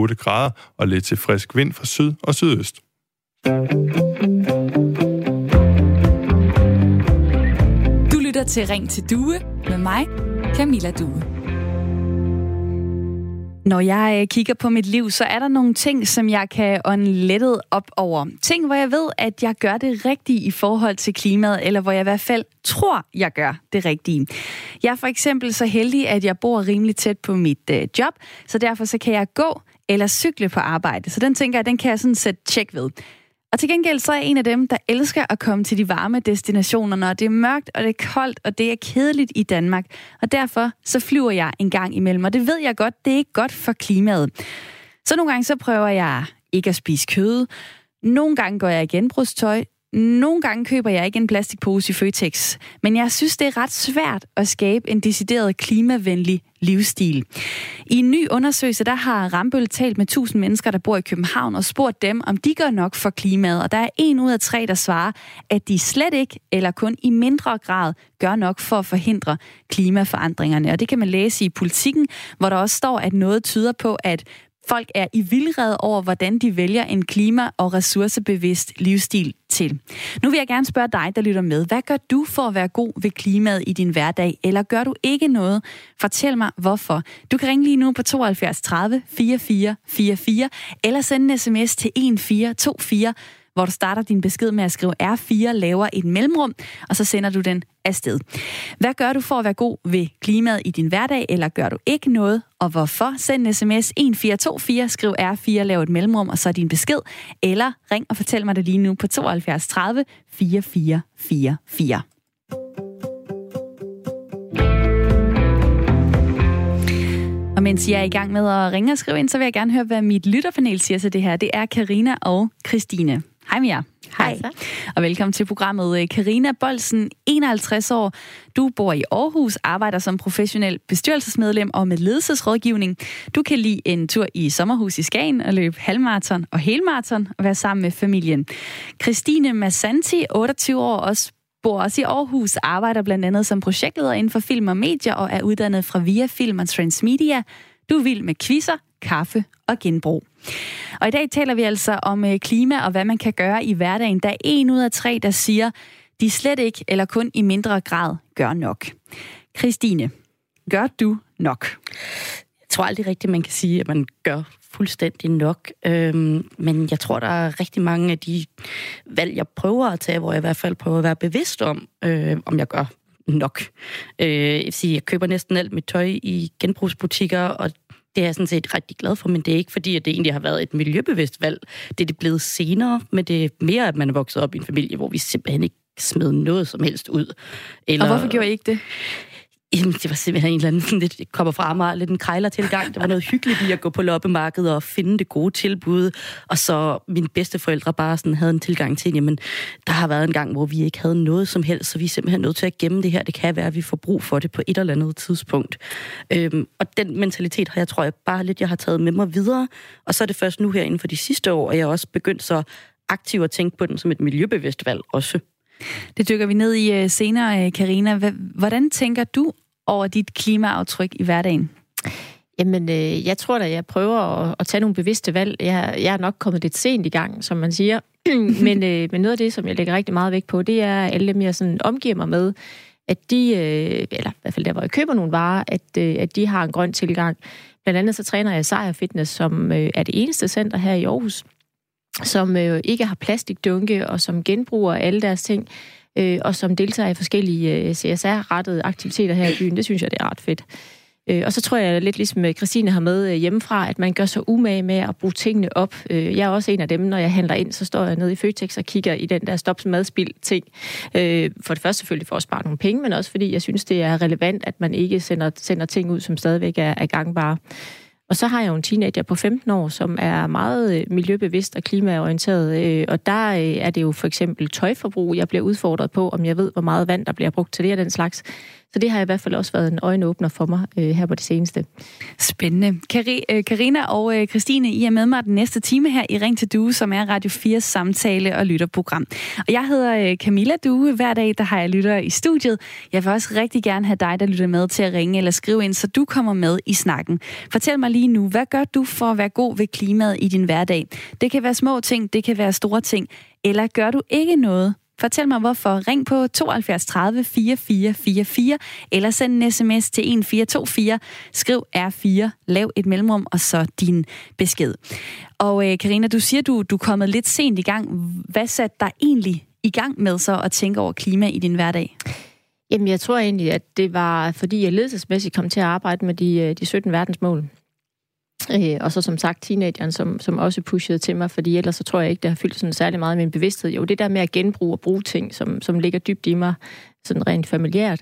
8 grader og lidt til frisk vind fra syd og sydøst. Du lytter til Ring til Due med mig, Camilla Due. Når jeg øh, kigger på mit liv, så er der nogle ting, som jeg kan ånde lettet op over. Ting, hvor jeg ved, at jeg gør det rigtige i forhold til klimaet, eller hvor jeg i hvert fald tror, jeg gør det rigtige. Jeg er for eksempel så heldig, at jeg bor rimelig tæt på mit øh, job, så derfor så kan jeg gå eller cykle på arbejde. Så den tænker jeg, den kan jeg sådan sætte tjek ved. Og til gengæld så er jeg en af dem, der elsker at komme til de varme destinationer, når det er mørkt, og det er koldt, og det er kedeligt i Danmark. Og derfor så flyver jeg en gang imellem, og det ved jeg godt, det er ikke godt for klimaet. Så nogle gange så prøver jeg ikke at spise kød. Nogle gange går jeg i genbrugstøj. Nogle gange køber jeg ikke en plastikpose i Føtex, men jeg synes, det er ret svært at skabe en decideret klimavenlig livsstil. I en ny undersøgelse, der har Rambøl talt med 1000 mennesker, der bor i København, og spurgt dem, om de gør nok for klimaet. Og der er en ud af tre, der svarer, at de slet ikke, eller kun i mindre grad, gør nok for at forhindre klimaforandringerne. Og det kan man læse i politikken, hvor der også står, at noget tyder på, at folk er i vildred over, hvordan de vælger en klima- og ressourcebevidst livsstil til. Nu vil jeg gerne spørge dig, der lytter med. Hvad gør du for at være god ved klimaet i din hverdag? Eller gør du ikke noget? Fortæl mig, hvorfor. Du kan ringe lige nu på 72 30 44 44, eller sende en sms til 1424 hvor du starter din besked med at skrive R4, laver et mellemrum, og så sender du den afsted. Hvad gør du for at være god ved klimaet i din hverdag, eller gør du ikke noget, og hvorfor? Send en sms 1424, skriv R4, lav et mellemrum, og så din besked, eller ring og fortæl mig det lige nu på 72 30 4444. Og mens jeg er i gang med at ringe og skrive ind, så vil jeg gerne høre, hvad mit lytterpanel siger til det her. Det er Karina og Christine. Hej med jer. Hej. Og velkommen til programmet. Karina Bolsen, 51 år. Du bor i Aarhus, arbejder som professionel bestyrelsesmedlem og med ledelsesrådgivning. Du kan lide en tur i sommerhus i Skagen og løbe halvmarathon og helmarathon og være sammen med familien. Christine Massanti, 28 år, også bor også i Aarhus, arbejder blandt andet som projektleder inden for film og medier og er uddannet fra Via Film og Transmedia. Du er vild med quizzer, kaffe og genbrug. Og i dag taler vi altså om øh, klima og hvad man kan gøre i hverdagen. Der er en ud af tre, der siger, de slet ikke eller kun i mindre grad gør nok. Christine, gør du nok? Jeg tror aldrig rigtigt, man kan sige, at man gør fuldstændig nok. Øhm, men jeg tror, der er rigtig mange af de valg, jeg prøver at tage, hvor jeg i hvert fald prøver at være bevidst om, øh, om jeg gør nok. Øh, jeg, sige, jeg køber næsten alt mit tøj i genbrugsbutikker, og det er jeg sådan set rigtig glad for, men det er ikke fordi, at det egentlig har været et miljøbevidst valg. Det er det blevet senere, men det er mere, at man er vokset op i en familie, hvor vi simpelthen ikke smed noget som helst ud. Eller, og hvorfor gjorde I ikke det? Jamen, det var simpelthen en eller anden, sådan lidt, det kommer fra mig, lidt en krejlertilgang. Det var noget hyggeligt i at gå på loppemarkedet og finde det gode tilbud. Og så mine bedsteforældre bare sådan havde en tilgang til, jamen, der har været en gang, hvor vi ikke havde noget som helst, så vi er simpelthen nødt til at gemme det her. Det kan være, at vi får brug for det på et eller andet tidspunkt. Øhm, og den mentalitet har jeg, tror jeg, bare lidt, jeg har taget med mig videre. Og så er det først nu her inden for de sidste år, at jeg også begyndt så aktivt at tænke på den som et miljøbevidst valg også. Det dykker vi ned i øh, senere, øh, Karina. Hvordan tænker du over dit klimaaftryk i hverdagen? Jamen, øh, jeg tror da, jeg prøver at, at tage nogle bevidste valg. Jeg, jeg er nok kommet lidt sent i gang, som man siger. men, øh, men noget af det, som jeg lægger rigtig meget vægt på, det er alle dem, jeg sådan omgiver mig med, at de, øh, eller i hvert fald der, hvor jeg køber nogle varer, at, øh, at de har en grøn tilgang. Blandt andet så træner jeg Sejr Fitness, som øh, er det eneste center her i Aarhus, som øh, ikke har plastikdunke, og som genbruger alle deres ting, øh, og som deltager i forskellige øh, CSR-rettede aktiviteter her i byen. Det synes jeg, det er ret fedt. Øh, og så tror jeg lidt ligesom øh, Christine har med øh, hjemmefra, at man gør så umage med at bruge tingene op. Øh, jeg er også en af dem, når jeg handler ind, så står jeg nede i Føtex og kigger i den der stops madspild ting. Øh, for det første selvfølgelig for at spare nogle penge, men også fordi jeg synes, det er relevant, at man ikke sender, sender ting ud, som stadigvæk er, er gangbare. Og så har jeg jo en teenager på 15 år, som er meget øh, miljøbevidst og klimaorienteret. Øh, og der øh, er det jo for eksempel tøjforbrug, jeg bliver udfordret på, om jeg ved, hvor meget vand, der bliver brugt til det og den slags. Så det har i hvert fald også været en øjenåbner for mig øh, her på det seneste. Spændende. Øh, Karina og øh, Christine, I er med mig den næste time her i Ring til Due, som er Radio 4 samtale- og lytterprogram. Og jeg hedder øh, Camilla Due. Hver dag der har jeg lytter i studiet. Jeg vil også rigtig gerne have dig, der lytter med til at ringe eller skrive ind, så du kommer med i snakken. Fortæl mig lige nu, hvad gør du for at være god ved klimaet i din hverdag? Det kan være små ting, det kan være store ting. Eller gør du ikke noget? Fortæl mig hvorfor. Ring på 72 30 4444 eller send en sms til 1424. Skriv R4, lav et mellemrum og så din besked. Og øh, Karina, du siger, du, du er kommet lidt sent i gang. Hvad satte dig egentlig i gang med så at tænke over klima i din hverdag? Jamen, jeg tror egentlig, at det var, fordi jeg ledelsesmæssigt kom til at arbejde med de, øh, de 17 verdensmål. Øh, og så som sagt teenageren, som, som også pushede til mig, fordi ellers så tror jeg ikke, det har fyldt sådan særlig meget i min bevidsthed. Jo, det der med at genbruge og bruge ting, som, som ligger dybt i mig, sådan rent familiært.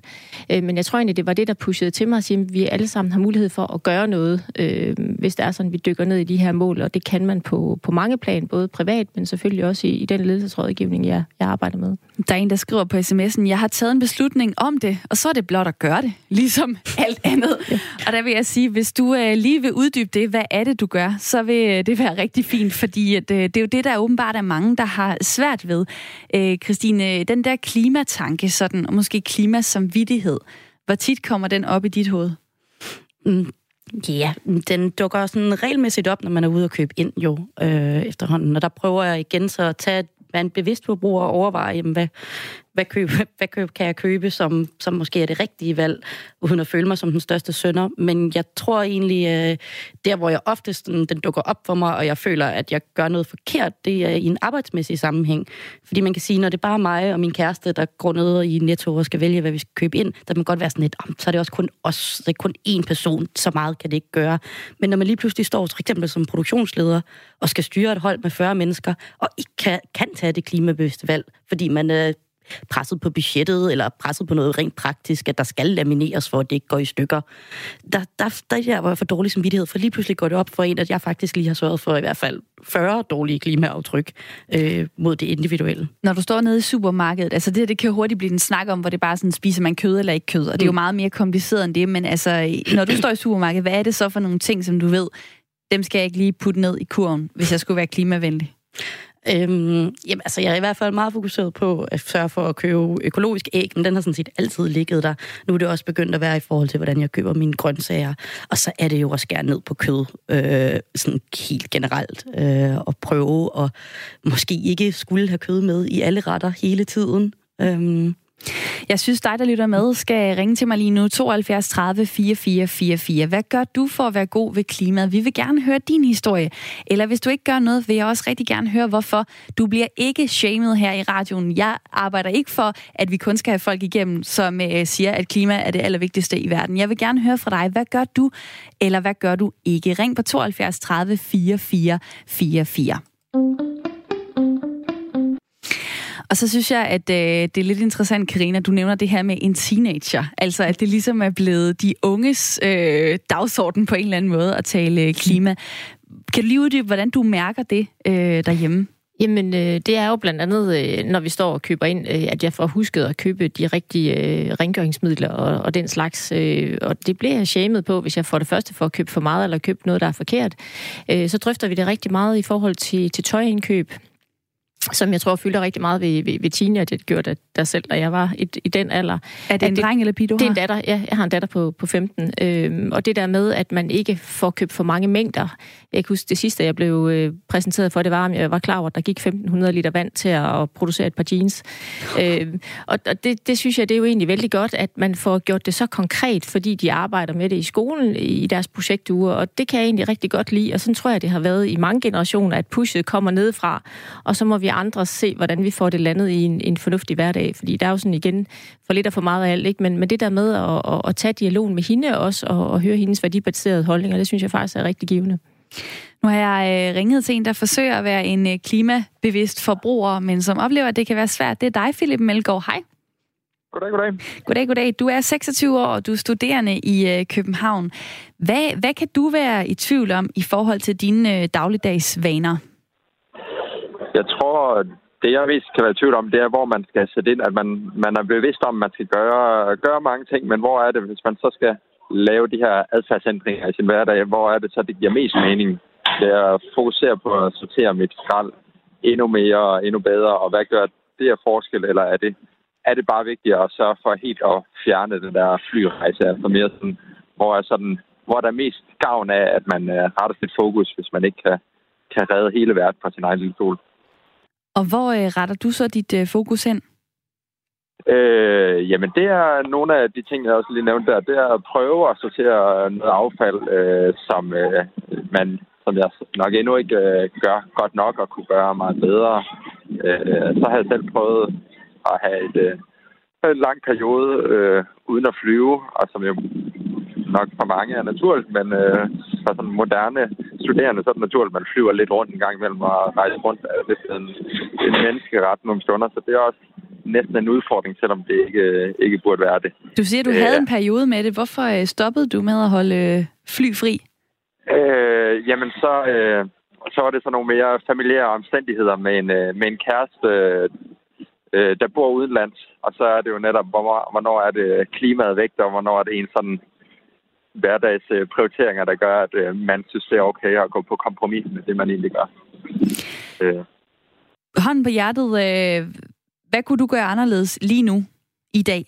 Øh, men jeg tror egentlig, det var det, der pushede til mig at sige, at vi alle sammen har mulighed for at gøre noget, øh, hvis det er sådan, vi dykker ned i de her mål, og det kan man på, på mange plan, både privat, men selvfølgelig også i, i den ledelsesrådgivning, jeg, jeg arbejder med. Der er en, der skriver på sms'en, jeg har taget en beslutning om det, og så er det blot at gøre det, ligesom alt andet. ja. Og der vil jeg sige, hvis du øh, lige vil uddybe det, hvad er det, du gør, så vil øh, det være rigtig fint, fordi at, øh, det er jo det, der åbenbart er mange, der har svært ved. Øh, Christine, den der klimatanke, sådan og måske klima som. Hvor tit kommer den op i dit hoved? Mm, Ja, den dukker sådan regelmæssigt op, når man er ude og købe ind jo øh, efterhånden. Og der prøver jeg igen så at tage, være en bevidst forbruger og overveje, jamen, hvad, hvad, køb, hvad køb kan jeg købe, som, som måske er det rigtige valg, uden at føle mig som den største sønder. Men jeg tror egentlig, øh, der hvor jeg oftest den, den dukker op for mig, og jeg føler, at jeg gør noget forkert, det er i en arbejdsmæssig sammenhæng. Fordi man kan sige, når det er bare mig og min kæreste, der går ned i Netto og skal vælge, hvad vi skal købe ind, der kan man godt være sådan lidt, så er det også kun os, det er kun én person, så meget kan det ikke gøre. Men når man lige pludselig står for eksempel som produktionsleder og skal styre et hold med 40 mennesker, og ikke kan, kan tage det klimabevidste valg, fordi man øh, presset på budgettet, eller presset på noget rent praktisk, at der skal lamineres, for at det ikke går i stykker. Der, der, der, der var jeg for dårlig samvittighed, for lige pludselig går det op for en, at jeg faktisk lige har sørget for i hvert fald 40 dårlige klimaaftryk øh, mod det individuelle. Når du står nede i supermarkedet, altså det, det kan hurtigt blive en snak om, hvor det bare sådan, spiser man kød eller ikke kød, og det er jo mm. meget mere kompliceret end det, men altså, når du står i supermarkedet, hvad er det så for nogle ting, som du ved, dem skal jeg ikke lige putte ned i kurven, hvis jeg skulle være klimavenlig? Øhm, jamen, altså, jeg er i hvert fald meget fokuseret på at sørge for at købe økologisk æg, men den har sådan set altid ligget der. Nu er det også begyndt at være i forhold til, hvordan jeg køber mine grøntsager. Og så er det jo også gerne ned på kød, øh, sådan helt generelt, øh, og prøve at måske ikke skulle have kød med i alle retter hele tiden. Øhm, jeg synes, dig, der lytter med, skal ringe til mig lige nu 72 30 44 44. Hvad gør du for at være god ved klimaet? Vi vil gerne høre din historie. Eller hvis du ikke gør noget, vil jeg også rigtig gerne høre, hvorfor. Du bliver ikke shamed her i radioen. Jeg arbejder ikke for, at vi kun skal have folk igennem, som øh, siger, at klima er det allervigtigste i verden. Jeg vil gerne høre fra dig, hvad gør du, eller hvad gør du ikke? Ring på 72 30 44 44. Og så synes jeg, at øh, det er lidt interessant, Karina, du nævner det her med en teenager. Altså, at det ligesom er blevet de unges øh, dagsorden på en eller anden måde at tale øh, klima. Kan du lige uddybe, hvordan du mærker det øh, derhjemme? Jamen, øh, det er jo blandt andet, øh, når vi står og køber ind, øh, at jeg får husket at købe de rigtige øh, rengøringsmidler og, og den slags. Øh, og det bliver jeg shamed på, hvis jeg for det første får købt for meget eller købt noget, der er forkert. Øh, så drøfter vi det rigtig meget i forhold til, til tøjindkøb som jeg tror fylder rigtig meget ved, ved, ved teenager. Det gjorde det der selv, da jeg var i, i den alder. Er det en det, dreng eller pige, du har? Det er en datter, ja. Jeg har en datter på, på 15. Øhm, og det der med, at man ikke får købt for mange mængder. Jeg kan huske, det sidste, jeg blev øh, præsenteret for, det var, at jeg var klar over, at der gik 1500 liter vand til at producere et par jeans. øhm, og og det, det synes jeg, det er jo egentlig vældig godt, at man får gjort det så konkret, fordi de arbejder med det i skolen i deres projektuger. Og det kan jeg egentlig rigtig godt lide. Og sådan tror jeg, det har været i mange generationer, at pushet kommer nedefra, og så må vi andre se, hvordan vi får det landet i en, en fornuftig hverdag. Fordi der er jo sådan igen for lidt og for meget af alt, ikke? Men, men det der med at, at, at tage dialogen med hende også, og, og høre hendes værdibaserede holdninger, det synes jeg faktisk er rigtig givende. Nu har jeg øh, ringet til en, der forsøger at være en øh, klimabevidst forbruger, men som oplever, at det kan være svært. Det er dig, Philip Melgaard. Hej. Goddag, goddag. Goddag, goddag. Du er 26 år, og du er studerende i øh, København. Hvad, hvad kan du være i tvivl om i forhold til dine dagligdags vaner? Jeg tror, det, jeg mest kan være i tvivl om, det er, hvor man skal sætte ind, at man, man er bevidst om, at man skal gøre, gøre mange ting, men hvor er det, hvis man så skal lave de her adfærdsændringer i sin hverdag, hvor er det så, det giver mest mening? Det er at fokusere på at sortere mit skrald endnu mere og endnu bedre, og hvad gør det her forskel, eller er det, er det bare vigtigt at sørge for helt at fjerne den der flyrejse, altså mere sådan, hvor er sådan, hvor der er mest gavn af, at man øh, retter sit fokus, hvis man ikke kan, kan redde hele verden fra sin egen lille stol. Og hvor øh, retter du så dit øh, fokus hen? Øh, jamen, det er nogle af de ting, jeg også lige nævnte der. Det er at prøve at sortere øh, noget affald, øh, som øh, man som jeg nok endnu ikke øh, gør godt nok og kunne gøre meget bedre. Øh, så har jeg selv prøvet at have et, øh, en lang periode øh, uden at flyve, og som jo nok for mange er naturligt, men øh, for sådan moderne studerende, så er det naturligt, at man flyver lidt rundt en gang imellem og rejser rundt. Det er en, en menneskeret nogle stunder, så det er også næsten en udfordring, selvom det ikke, ikke burde være det. Du siger, du havde en periode med det. Hvorfor øh, stoppede du med at holde øh, fly fri? Øh, jamen, så, øh, så var det så nogle mere familiære omstændigheder med en, øh, med en kæreste, øh, der bor udenlands. Og så er det jo netop, hvornår, er det klimaet vægt, og hvornår er det en sådan hverdags prioriteringer, der gør, at øh, man synes, det er okay at gå på kompromis med det, man egentlig gør. Øh. Hånden på hjertet, øh, hvad kunne du gøre anderledes lige nu, i dag?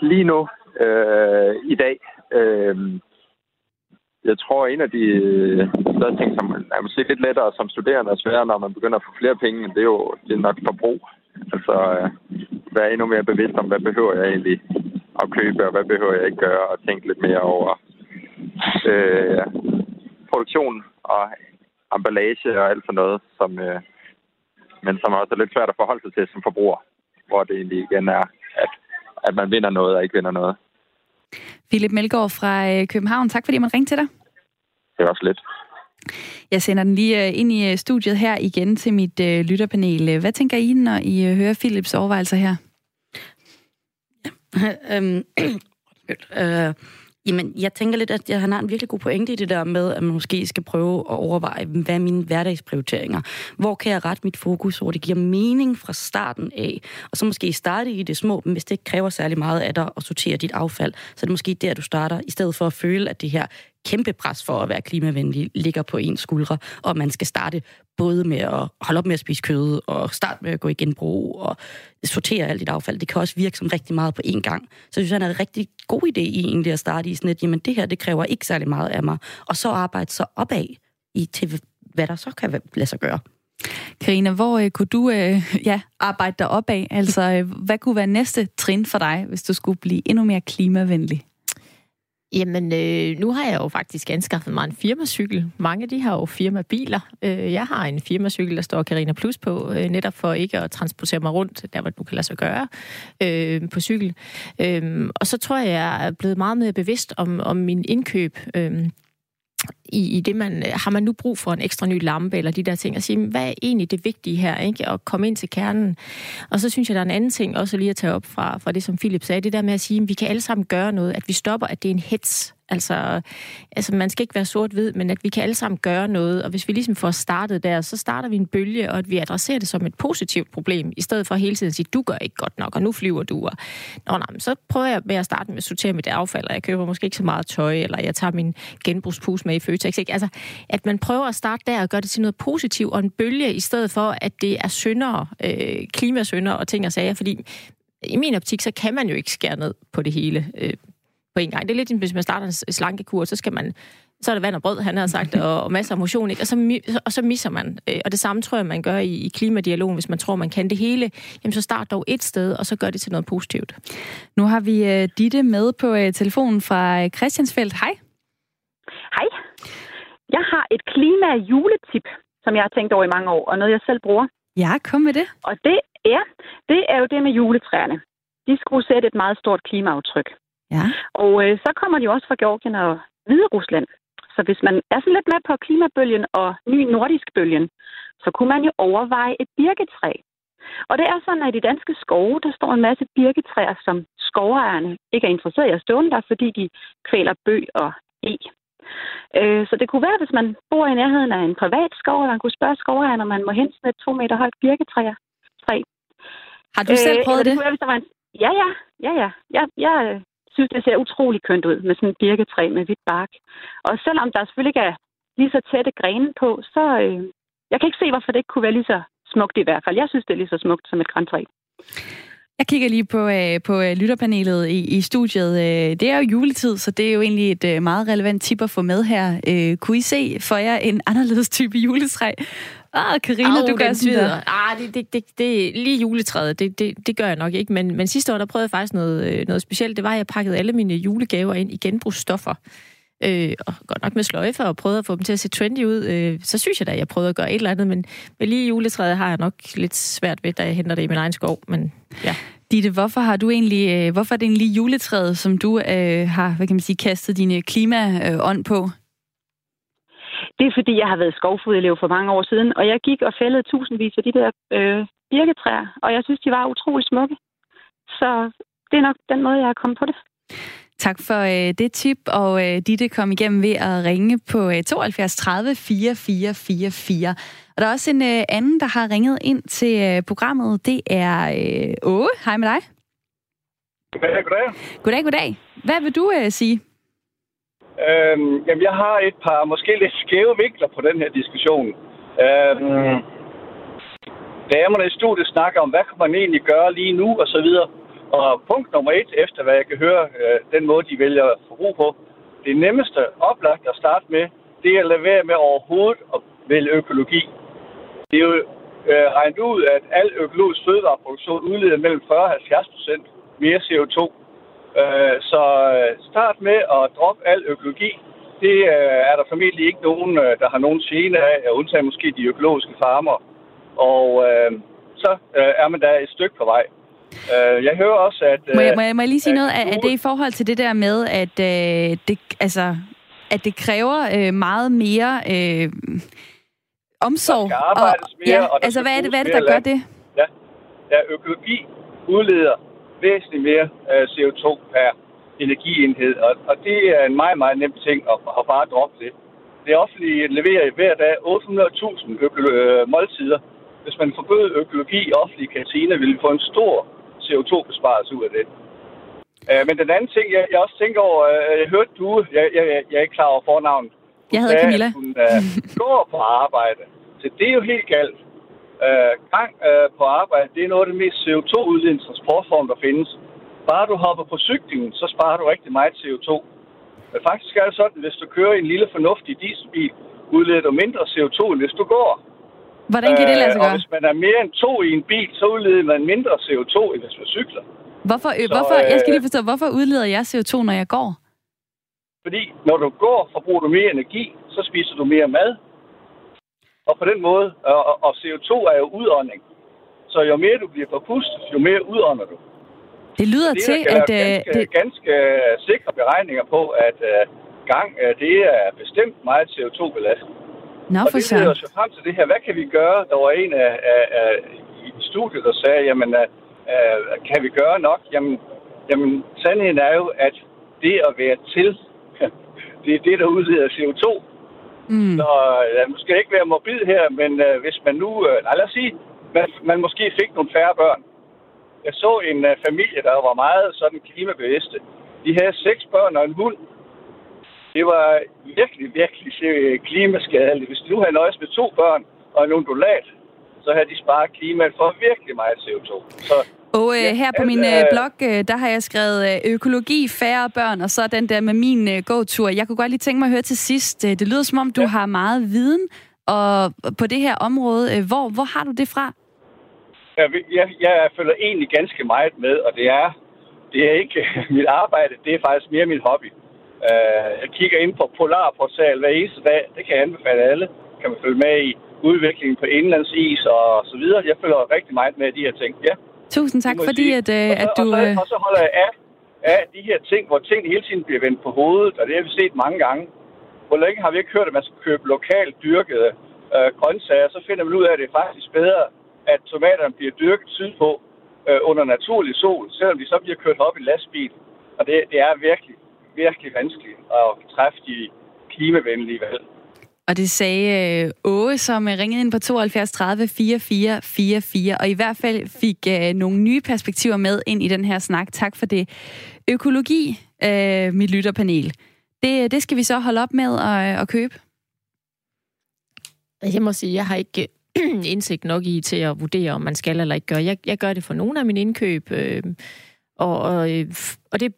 Lige nu, øh, i dag, øh, jeg tror, en af de største ting, som er måske lidt lettere som studerende og sværere, når man begynder at få flere penge, det er jo det er nok forbrug. Altså, øh, være endnu mere bevidst om, hvad behøver jeg egentlig at købe, og hvad behøver jeg ikke gøre, og tænke lidt mere over øh, produktion og emballage og alt for noget, som, øh, men som også er lidt svært at forholde sig til som forbruger, hvor det egentlig igen er, at, at man vinder noget og ikke vinder noget. Philip Melgaard fra øh, København, tak fordi man ringte til dig. Det var så lidt. Jeg sender den lige øh, ind i øh, studiet her igen til mit lytterpanel. Hvad tænker I, når I hører Philips overvejelser her? øhm, øh, Jamen, jeg tænker lidt, at han har en virkelig god pointe i det der med, at man måske skal prøve at overveje, hvad er mine hverdagsprioriteringer? Hvor kan jeg rette mit fokus, hvor det giver mening fra starten af? Og så måske starte i det små, men hvis det ikke kræver særlig meget af dig at sortere dit affald, så er det måske der, du starter, i stedet for at føle, at det her kæmpe pres for at være klimavenlig ligger på ens skuldre, og man skal starte både med at holde op med at spise kød, og starte med at gå i genbrug, og sortere alt dit affald. Det kan også virke som rigtig meget på én gang. Så jeg synes, han er en rigtig god idé i egentlig at starte i sådan et, jamen det her, det kræver ikke særlig meget af mig, og så arbejde så opad i til, hvad der så kan lade sig gøre. Karina, hvor øh, kunne du øh, ja, arbejde dig opad? Altså, øh, hvad kunne være næste trin for dig, hvis du skulle blive endnu mere klimavenlig? Jamen, øh, nu har jeg jo faktisk anskaffet mig en firmacykel. Mange de har jo firmabiler. Øh, jeg har en firmacykel, der står Carina Plus på, øh, netop for ikke at transportere mig rundt, der hvor du kan lade sig gøre, øh, på cykel. Øh, og så tror jeg, jeg er blevet meget mere bevidst om, om min indkøb. Øh, i, i det, man øh, har man nu brug for en ekstra ny lampe eller de der ting, og sige, hvad er egentlig det vigtige her, ikke? At komme ind til kernen. Og så synes jeg, der er en anden ting også lige at tage op fra, fra det, som Philip sagde, det der med at sige, at vi kan alle sammen gøre noget, at vi stopper, at det er en hets Altså, altså, man skal ikke være sort-hvid, men at vi kan alle sammen gøre noget, og hvis vi ligesom får startet der, så starter vi en bølge, og at vi adresserer det som et positivt problem, i stedet for hele tiden at sige, du gør ikke godt nok, og nu flyver du. Og, Nå, nej, så prøver jeg med at starte med at sortere mit affald, og jeg køber måske ikke så meget tøj, eller jeg tager min genbrugspus med i Føtex. Ikke? Altså, at man prøver at starte der og gøre det til noget positivt og en bølge, i stedet for, at det er syndere, øh, klimasyndere og ting og sager, fordi i min optik, så kan man jo ikke skære ned på det hele. Øh, på en gang. Det er lidt, hvis man starter en slankekur, så skal man så er det vand og brød, han har sagt, og, og masser af motion, ikke? Og, så, og så misser man. Øh, og det samme tror jeg, man gør i, i klimadialogen, hvis man tror, man kan det hele. Jamen, så start dog et sted, og så gør det til noget positivt. Nu har vi uh, Ditte med på uh, telefonen fra Christiansfeldt. Hej. Jeg har et klima-juletip, som jeg har tænkt over i mange år, og noget, jeg selv bruger. Ja, kom med det. Og det er, det er jo det med juletræerne. De skulle sætte et meget stort klimaaftryk. Ja. Og øh, så kommer de også fra Georgien og Hvide Rusland. Så hvis man er sådan lidt med på klimabølgen og ny nordisk bølgen, så kunne man jo overveje et birketræ. Og det er sådan, at i de danske skove, der står en masse birketræer, som skovejerne ikke er interesseret i at stå der, fordi de kvæler bøg og e. Øh, så det kunne være, hvis man bor i nærheden af en privat skov, og man kunne spørge skovejeren, om man må hente sådan et to meter højt birketræ. Træ. Har du selv Øh, prøvet eller det? Kunne være, hvis der var en... Ja, ja. Ja, ja. Jeg, jeg øh, synes, det ser utrolig kønt ud med sådan et birketræ med hvidt bark. Og selvom der selvfølgelig ikke er lige så tætte grene på, så... Øh, jeg kan ikke se, hvorfor det ikke kunne være lige så smukt i hvert fald. Jeg synes, det er lige så smukt som et græntræ. Jeg kigger lige på, øh, på øh, lytterpanelet i, i studiet. Øh, det er jo juletid, så det er jo egentlig et øh, meget relevant tip at få med her. Øh, kunne I se for jer en anderledes type juletræ? Ah, Karina, du gør sådan der. Ah, det, det, det, det, lige juletræet, det, det, det gør jeg nok ikke. Men, men sidste år, der prøvede jeg faktisk noget, noget specielt. Det var, at jeg pakkede alle mine julegaver ind i genbrugsstoffer. Øh, og godt nok med sløjfer og prøvede at få dem til at se trendy ud. Øh, så synes jeg da, at jeg prøvede at gøre et eller andet. Men, men lige juletræet har jeg nok lidt svært ved, da jeg henter det i min egen skov. Men ja. Ditte, hvorfor har du egentlig, øh, hvorfor er det egentlig juletræet, som du øh, har, hvad kan man sige, kastet dine klimaånd på? Det er, fordi jeg har været skovfodelev for mange år siden, og jeg gik og fældede tusindvis af de der øh, birketræer, og jeg synes, de var utrolig smukke. Så det er nok den måde, jeg er kommet på det. Tak for øh, det tip, og øh, Ditte kom igennem ved at ringe på øh, 72 30 4444. Og der er også en øh, anden, der har ringet ind til øh, programmet. Det er øh, Åge. Hej med dig. Goddag, goddag. Goddag, goddag. Hvad vil du øh, sige? Øhm, jamen, jeg har et par måske lidt skæve vinkler på den her diskussion. Øhm, damerne i studiet snakker om, hvad kan man egentlig gøre lige nu, og så videre. Og punkt nummer et, efter hvad jeg kan høre, øh, den måde, de vælger at forbruge på, det nemmeste oplagt at starte med, det er at lade være med overhovedet at vælge økologi. Det er jo øh, regnet ud, at al økologisk fødevareproduktion udleder mellem 40 og 70 procent mere CO2. Øh, så øh, start med at droppe al økologi. Det øh, er der formentlig ikke nogen, øh, der har nogen gene af, undtagen måske de økologiske farmer. Og øh, så øh, er man da et stykke på vej. Øh, jeg hører også, at... Må jeg, øh, må jeg, må jeg lige sige noget? Er, er det i forhold til det der med, at øh, det, altså, at det kræver øh, meget mere øh, omsorg? Der skal arbejdes og, mere, ja, og der altså, hvad er det, hvad er det der gør det? Ja, ja økologi udleder væsentligt mere øh, CO2 per energienhed, og, og det er en meget, meget nem ting at, at bare droppe det. Det offentlige leverer hver dag 800.000 øko- øh, måltider. Hvis man forbød økologi i offentlige kantiner, ville vi få en stor CO2-besparelse ud af det. Øh, men den anden ting, jeg, jeg også tænker over, øh, jeg hørte du, jeg, jeg, jeg er ikke klar over fornavnet. Jeg hedder sagde, Camilla. Hun øh, går på arbejde. Så det er jo helt galt. Øh, gang øh, på arbejde, det er noget af det mest CO2-udledende transportform, der findes. Bare du hopper på cyklingen, så sparer du rigtig meget CO2. Men faktisk er det sådan, at hvis du kører i en lille fornuftig dieselbil, udleder du mindre CO2, end hvis du går. Hvordan kan det lade sig Øh, Og gøre? hvis man er mere end to i en bil, så udleder man mindre CO2, end hvis man cykler. Hvorfor, øh, Så, hvorfor, jeg skal øh, lige forstå, hvorfor udleder jeg CO2, når jeg går? Fordi når du går, forbruger du mere energi, så spiser du mere mad. Og på den måde, og, og- og CO2 er jo udånding. Så jo mere du bliver forpustet, jo mere udånder du. Det lyder Det til, der at... være Øh, ganske, det, ganske sikre beregninger på, at gang, det er bestemt meget CO2-belastende. Nå, og det leder os jo frem til det her. Hvad kan vi gøre? Der var en af, af, af i studiet, der sagde, jamen, uh, uh, kan vi gøre nok? Jamen, jamen, sandheden er jo, at det at være til, det er det, der udleder CO2. Mm. Så jeg skal ikke være morbid her, men uh, hvis man nu, uh, nej lad os sige, man, man måske fik nogle færre børn. Jeg så en uh, familie, der var meget sådan klimabevidste. De havde seks børn og en hund. Det var virkelig, virkelig øh, klimaskadeligt. Hvis de nu havde nøjes med to børn og en undulat, så havde de sparet klimaet for virkelig meget CO2. Så Og øh, her på min øh, blog, øh, der har jeg skrevet øh, økologi, færre børn, og så den der med min øh, gåtur. Jeg kunne godt lige tænke mig at høre til sidst. Øh, det lyder som om, du Ja. har meget viden og på det her område. Øh, hvor, hvor har du det fra? jeg, jeg, jeg følger egentlig ganske meget med, og det er, det er ikke mit arbejde, det er faktisk mere min hobby. Uh, jeg kigger ind på Polarportal hver eneste dag. Det kan jeg anbefale alle. Kan man følge med i udviklingen på indlandsis og så videre. Jeg følger rigtig meget med de her ting. Ja. Tusind tak, fordi sige. at, øh, og, så, at du... og, så, Øh, og så holder jeg af, af de her ting, hvor tingene hele tiden bliver vendt på hovedet, og det har vi set mange gange. Hvor længe har vi ikke hørt, at man skal købe lokalt dyrkede øh, grøntsager, så finder man ud af, at det er faktisk bedre, at tomaterne bliver dyrket sydpå øh, under naturlig sol, selvom de så bliver kørt op i lastbil. Og det, det er virkelig, virkelig vanskeligt at træffe de klimavenlige valg. Og det sagde øh, Åge, som øh, ringede ind på 72 30 44 44, og i hvert fald fik øh, nogle nye perspektiver med ind i den her snak. Tak for det. Økologi, øh, mit lytterpanel. Det, det skal vi så holde op med at, at købe. Jeg må sige, jeg har ikke indsigt nok i til at vurdere, om man skal eller ikke gøre. Jeg, jeg gør det for nogle af mine indkøb, øh, og, og, øh, og det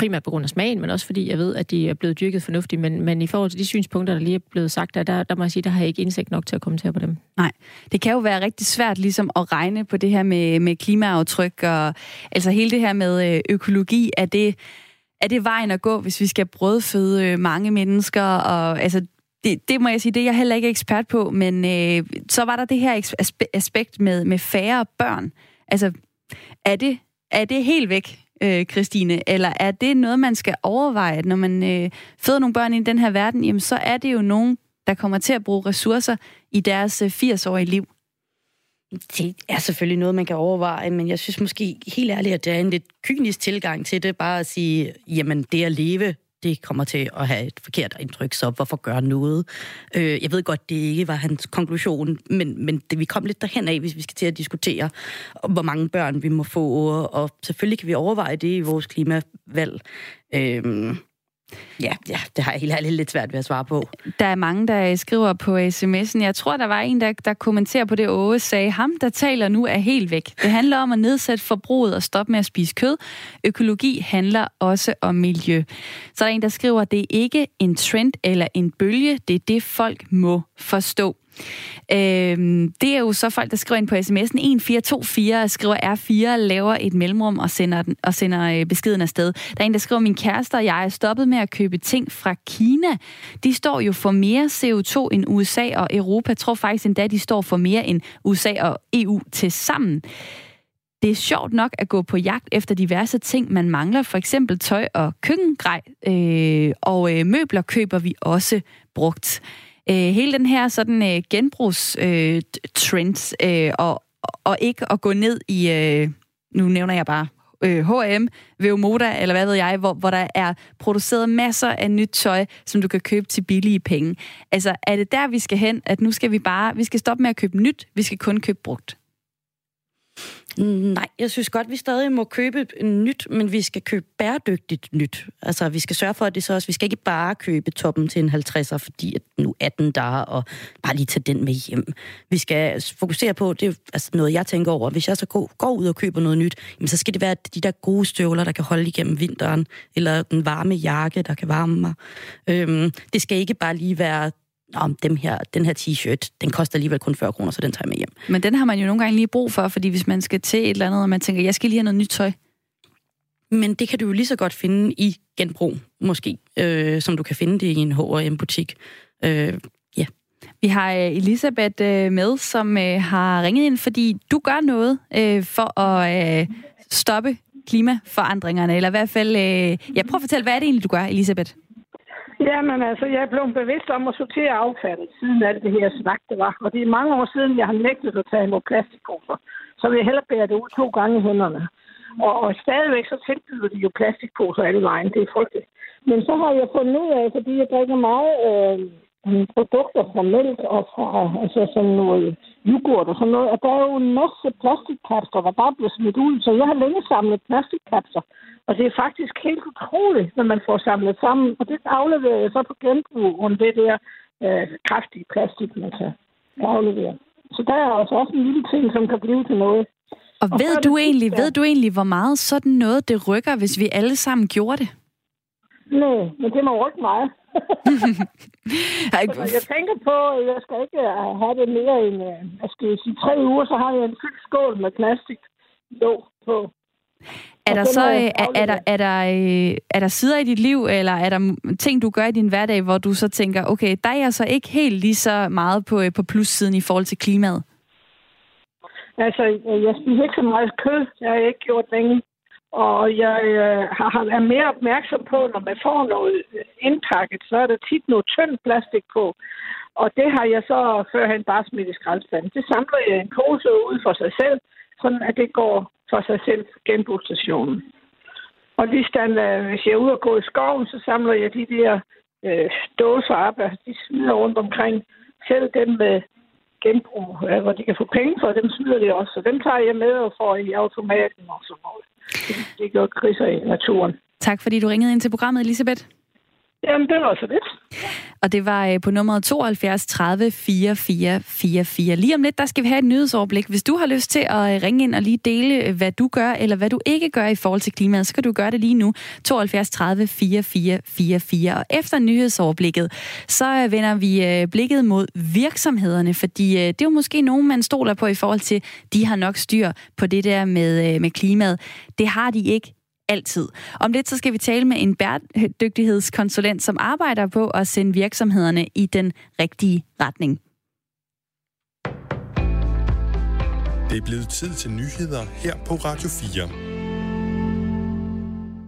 primært på grund af smagen, men også fordi jeg ved, at de er blevet dyrket fornuftigt. Men, men i forhold til de synspunkter, der lige er blevet sagt, der, der, der må jeg sige, der har jeg ikke indsigt nok til at kommentere på dem. Nej, det kan jo være rigtig svært ligesom at regne på det her med, med klimaaftryk, og altså hele det her med øh, økologi, er det, er det vejen at gå, hvis vi skal brødføde øh, mange mennesker, og altså det, det må jeg sige, det er jeg heller ikke ekspert på, men øh, så var der det her aspekt med, med færre børn. Altså, er det, er det helt væk, øh, Christine, eller er det noget, man skal overveje, at når man øh, føder nogle børn i den her verden, jamen så er det jo nogen, der kommer til at bruge ressourcer i deres øh, 80-årige liv? Det er selvfølgelig noget, man kan overveje, men jeg synes måske helt ærligt, at det er en lidt kynisk tilgang til det, bare at sige, jamen det at leve det kommer til at have et forkert indtryk, så hvorfor gøre noget? Øh, jeg ved godt, det ikke var hans konklusion, men, men det, vi kom lidt derhen af, hvis vi skal til at diskutere, hvor mange børn vi må få, og selvfølgelig kan vi overveje det i vores klimavalg. Øh, Ja, ja, det har jeg helt ærligt lidt svært ved at svare på. Der er mange, der skriver på sms'en. Jeg tror, der var en, der, der kommenterer på det, Åge sagde, ham, der taler nu, er helt væk. Det handler om at nedsætte forbruget og stoppe med at spise kød. Økologi handler også om miljø. Så er der en, der skriver, det er ikke en trend eller en bølge, det er det, folk må forstå. Øh, det er jo så folk, der skriver ind på sms'en 1424, skriver R4, laver et mellemrum og sender, den, og sender øh, beskeden afsted. Der er en, der skriver, min kæreste og jeg er stoppet med at købe ting fra Kina. De står jo for mere CO2 end USA og Europa. Jeg tror faktisk endda, de står for mere end USA og EU til sammen. Det er sjovt nok at gå på jagt efter diverse ting, man mangler, for eksempel tøj og køkkengrej, øh, og øh, møbler køber vi også brugt øh, hele den her sådan øh, genbrugstrend, øh, øh, og, og ikke at gå ned i, øh, nu nævner jeg bare øh, H&M, Veomoda, eller hvad ved jeg, hvor, hvor der er produceret masser af nyt tøj, som du kan købe til billige penge. Altså, er det der, vi skal hen, at nu skal vi bare, vi skal stoppe med at købe nyt, vi skal kun købe brugt? Nej, jeg synes godt, vi stadig må købe nyt, men vi skal købe bæredygtigt nyt. Altså, vi skal sørge for, at det så også... Vi skal ikke bare købe toppen til en 50'er, fordi at nu er den der, og bare lige tage den med hjem. Vi skal fokusere på, det er altså noget, jeg tænker over. Hvis jeg så går, går ud og køber noget nyt, jamen, så skal det være de der gode støvler, der kan holde igennem vinteren, eller den varme jakke, der kan varme mig. Øhm, det skal ikke bare lige være om dem her, den her t-shirt, den koster alligevel kun 40 kroner, så den tager jeg med hjem. Men den har man jo nogle gange lige brug for, fordi hvis man skal til et eller andet, og man tænker, jeg skal lige have noget nyt tøj. Men det kan du jo lige så godt finde i genbrug, måske, øh, som du kan finde det i en H&M-butik. Øh, ja. Vi har øh, Elisabeth øh, med, som øh, har ringet ind, fordi du gør noget øh, for at øh, stoppe klimaforandringerne, eller i hvert fald... Øh, ja, prøv at fortælle, hvad er det egentlig, du gør, Elisabeth? Jamen altså, jeg er blevet bevidst om at sortere affaldet, siden alt det her snak, det var. Og det er mange år siden, jeg har nægtet at tage imod plastikposer. Så vil jeg hellere bære det ud to gange i hænderne. Og, og stadigvæk så tilbyder de jo plastikposer alle vejen. Det er frygteligt. Men så har jeg fundet ud af, fordi jeg drikker meget øh, produkter fra mælk og fra altså sådan noget yoghurt og sådan noget, at der er jo en masse plastikkapsler, der bare bliver smidt ud. Så jeg har længe samlet plastikkapsler. Og det er faktisk helt utroligt, når man får samlet sammen. Og det afleverer jeg så på genbrug om det der øh, kraftige plastik, man kan aflevere. Så der er altså også en lille ting, som kan blive til noget. Og, og ved, du egentlig, ved du egentlig, hvor meget sådan noget det rykker, hvis vi alle sammen gjorde det? Nej, men det må rykke meget. jeg tænker på, at jeg skal ikke øh, have det mere end, øh, jeg skal sige, tre uger, så har jeg en fyldt skål med plastik jo på. Er der så øh, er, er, der, er, der, er der sider i dit liv, eller er der ting, du gør i din hverdag, hvor du så tænker, okay, der er jeg så ikke helt lige så meget på, på plussiden i forhold til klimaet? Altså, jeg spiser ikke så meget kød. Jeg har ikke gjort længe. Og jeg øh, har, er mere opmærksom på, når man får noget indpakket, så er der tit noget tynd plastik på. Og det har jeg så førhen bare smidt i skraldespanden. Det samler jeg en pose ud for sig selv, sådan at det går for sig selv genbrugsstationen. Og lige stand, øh, hvis jeg er ude og gå i skoven, så samler jeg de der øh, dåser op, altså de smider rundt omkring. Selv dem med genbrug, ja, hvor de kan få penge for, dem smider de også. Så dem tager jeg med og får i automaten og sådan noget. Det, gør kriser i naturen. Tak fordi du ringede ind til programmet, Elisabeth. Jamen, det var så det. Og det var øh, på nummeret 72 30 44 44. Lige om lidt, der skal vi have et nyhedsoverblik. Hvis du har lyst til at øh, ringe ind og lige dele, øh, hvad du gør, eller hvad du ikke gør i forhold til klimaet, så kan du gøre det lige nu. 72 30 44 44. Og efter nyhedsoverblikket, så vender vi blikket mod virksomhederne, fordi det er jo måske nogen, man stoler på i forhold til, de har nok styr på det der med, med klimaet. Det har de ikke altid. Om lidt så skal vi tale med en bæredygtighedskonsulent, som arbejder på at sende virksomhederne i den rigtige retning. Det er blevet tid til nyheder her på Radio 4.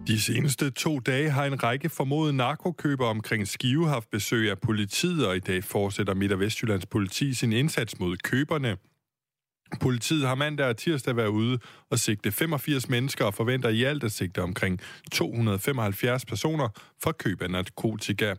De seneste to dage har en række formodede narkokøbere omkring Skive haft besøg af politiet, og i dag fortsætter Midt- og Vestjyllands politi sin indsats mod køberne. Politiet har mandag og tirsdag været ude at sigte 85 mennesker og forventer i alt at sigte omkring 275 personer for køb af narkotika.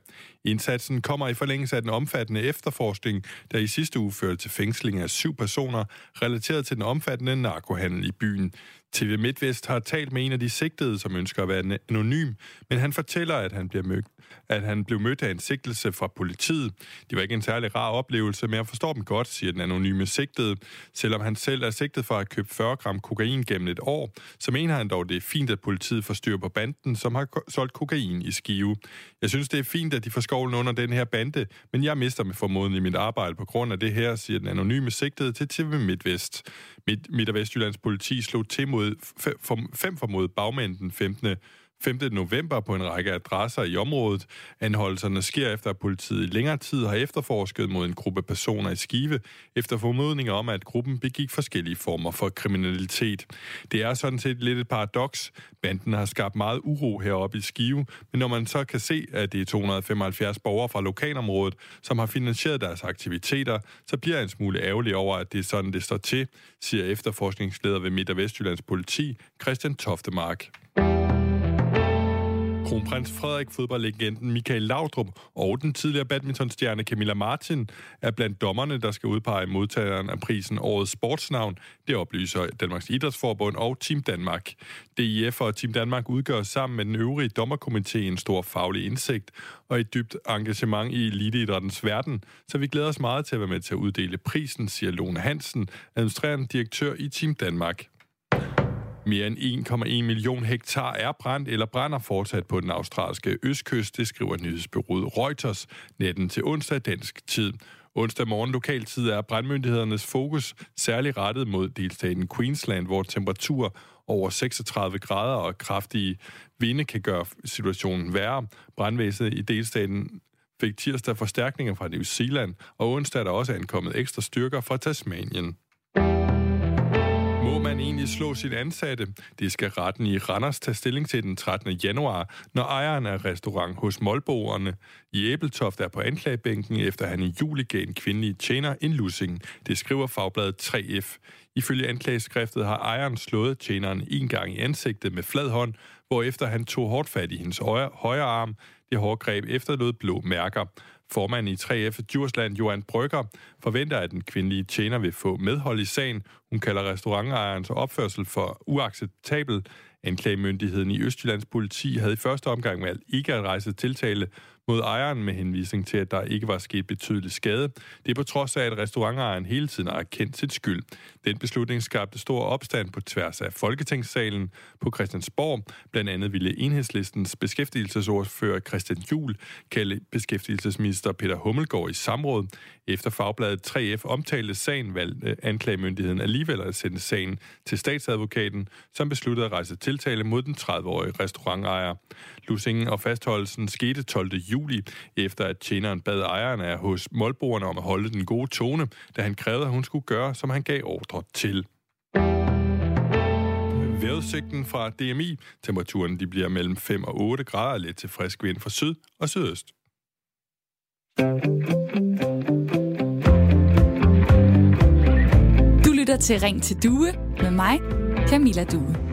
Indsatsen kommer i forlængelse af den omfattende efterforskning, der i sidste uge førte til fængsling af syv personer relateret til den omfattende narkohandel i byen. TV MidtVest har talt med en af de sigtede, som ønsker at være anonym, men han fortæller, at han, bliver mødt, at han blev mødt af en sigtelse fra politiet. Det var ikke en særlig rar oplevelse, men jeg forstår dem godt, siger den anonyme sigtede. Selvom han selv er sigtet for at købe 40 gram kokain gennem et år, så mener han dog, det er fint, at politiet får styr på banden, som har solgt kokain i Skive. Jeg synes, det er fint, at de får skovlen under den her bande, men jeg mister med formodentlig mit arbejde på grund af det her, siger den anonyme sigtede til TV MidtVest. Midt, Midt- og Vestjyllands politi slog til mod fem formodede bagmænd den 15. 5. november på en række adresser i området. Anholdelserne sker efter, at politiet i længere tid har efterforsket mod en gruppe personer i Skive, efter formodninger om, at gruppen begik forskellige former for kriminalitet. Det er sådan set lidt et paradoks. Banden har skabt meget uro heroppe i Skive, men når man så kan se, at det er 275 borgere fra lokalområdet, som har finansieret deres aktiviteter, så bliver jeg en smule ærgerlig over, at det er sådan, det står til, siger efterforskningsleder ved Midt- og Vestjyllands politi, Christian Toftemark. Kronprins Frederik, fodboldlegenden Michael Laudrup og den tidligere badmintonstjerne Camilla Martin er blandt dommerne, der skal udpege modtageren af prisen Årets Sportsnavn. Det oplyser Danmarks Idrætsforbund og Team Danmark. DIF og Team Danmark udgør sammen med den øvrige dommerkomité en stor faglig indsigt og et dybt engagement i eliteidrættens verden, så vi glæder os meget til at være med til at uddele prisen, siger Lone Hansen, administrerende direktør i Team Danmark. Mere end 1,1 million hektar er brændt eller brænder fortsat på den australske østkyst, det skriver nyhedsbyrået Reuters natten til onsdag dansk tid. Onsdag morgen lokaltid er brandmyndighedernes fokus særligt rettet mod delstaten Queensland, hvor temperatur over 36 grader og kraftige vinde kan gøre situationen værre. Brandvæsenet i delstaten fik tirsdag forstærkninger fra New Zealand, og onsdag er der også ankommet ekstra styrker fra Tasmanien man slå sit ansatte? Det skal retten i Randers tage stilling til den 13. januar, når ejeren af restaurant hos Målboerne i Æbeltoft er på anklagebænken, efter han i juli gav en kvindelig tjener en lussing. Det skriver fagbladet 3F. Ifølge anklageskriftet har ejeren slået tjeneren en gang i ansigtet med flad hånd, hvorefter han tog hårdt fat i hendes højre arm. Det hårde greb efterlod blå mærker. Formanden i 3F Djursland, Johan Brygger, forventer, at den kvindelige tjener vil få medhold i sagen. Hun kalder restaurantejerens opførsel for uacceptabel. Anklagemyndigheden i Østjyllands politi havde i første omgang valgt ikke at rejse tiltale mod ejeren med henvisning til, at der ikke var sket betydelig skade. Det er på trods af, at restaurantejeren hele tiden har erkendt sit skyld. Den beslutning skabte stor opstand på tværs af Folketingssalen på Christiansborg. Blandt andet ville enhedslistens beskæftigelsesordfører Christian Juhl kalde beskæftigelsesminister Peter Hummelgaard i samråd. Efter fagbladet 3F omtalte sagen, valgte anklagemyndigheden alligevel at sende sagen til statsadvokaten, som besluttede at rejse tiltale mod den 30-årige restaurantejer. Lusingen og fastholdelsen skete 12. juli, efter at tjeneren bad ejeren af hos målboerne om at holde den gode tone, da han krævede, at hun skulle gøre, som han gav ordre til. Vejrudsigten fra DMI. Temperaturen de bliver mellem 5 og 8 grader, lidt til frisk vind fra syd og sydøst. Du lytter til Ring til Due med mig, Camilla Due.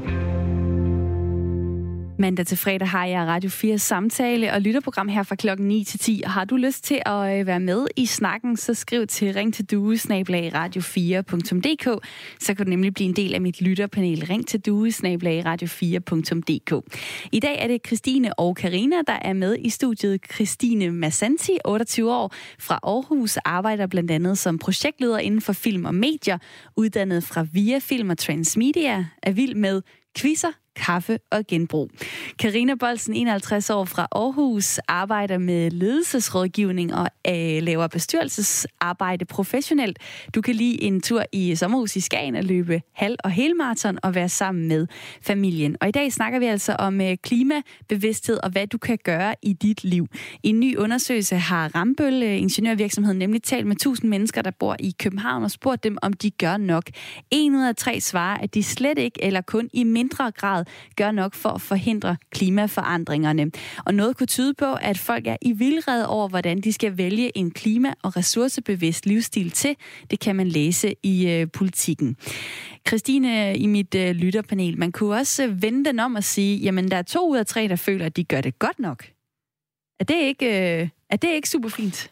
Mandag til fredag har jeg Radio 4 samtale og lytterprogram her fra klokken 9 til 10. Og har du lyst til at øh, være med i snakken, så skriv til ring til due radio4.dk. Så kan du nemlig blive en del af mit lytterpanel. Ring til due radio4.dk. I dag er det Christine og Karina der er med i studiet. Christine Massanti, 28 år, fra Aarhus, arbejder blandt andet som projektleder inden for film og medier, uddannet fra Via Film og Transmedia, er vild med quizzer, kaffe og genbrug. Karina Bolsen, 51 år fra Aarhus, arbejder med ledelsesrådgivning og øh, laver bestyrelsesarbejde professionelt. Du kan lige en tur i sommerhus i Skagen og løbe halv- og helmarathon og være sammen med familien. Og i dag snakker vi altså om øh, klimabevidsthed og hvad du kan gøre i dit liv. I en ny undersøgelse har Rambøl øh, Ingeniørvirksomheden nemlig talt med 1000 mennesker, der bor i København og spurgt dem, om de gør nok. En ud af tre svarer, at de slet ikke eller kun i mindre grad grad gør nok for at forhindre klimaforandringerne. Og noget kunne tyde på, at folk er i vildrede over, hvordan de skal vælge en klima- og ressourcebevidst livsstil til. Det kan man læse i øh, politikken. Christine, i mit øh, lytterpanel, man kunne også øh, vende den om og sige, jamen der er to ud af tre, der føler, at de gør det godt nok. Er det ikke, øh, er det ikke super fint?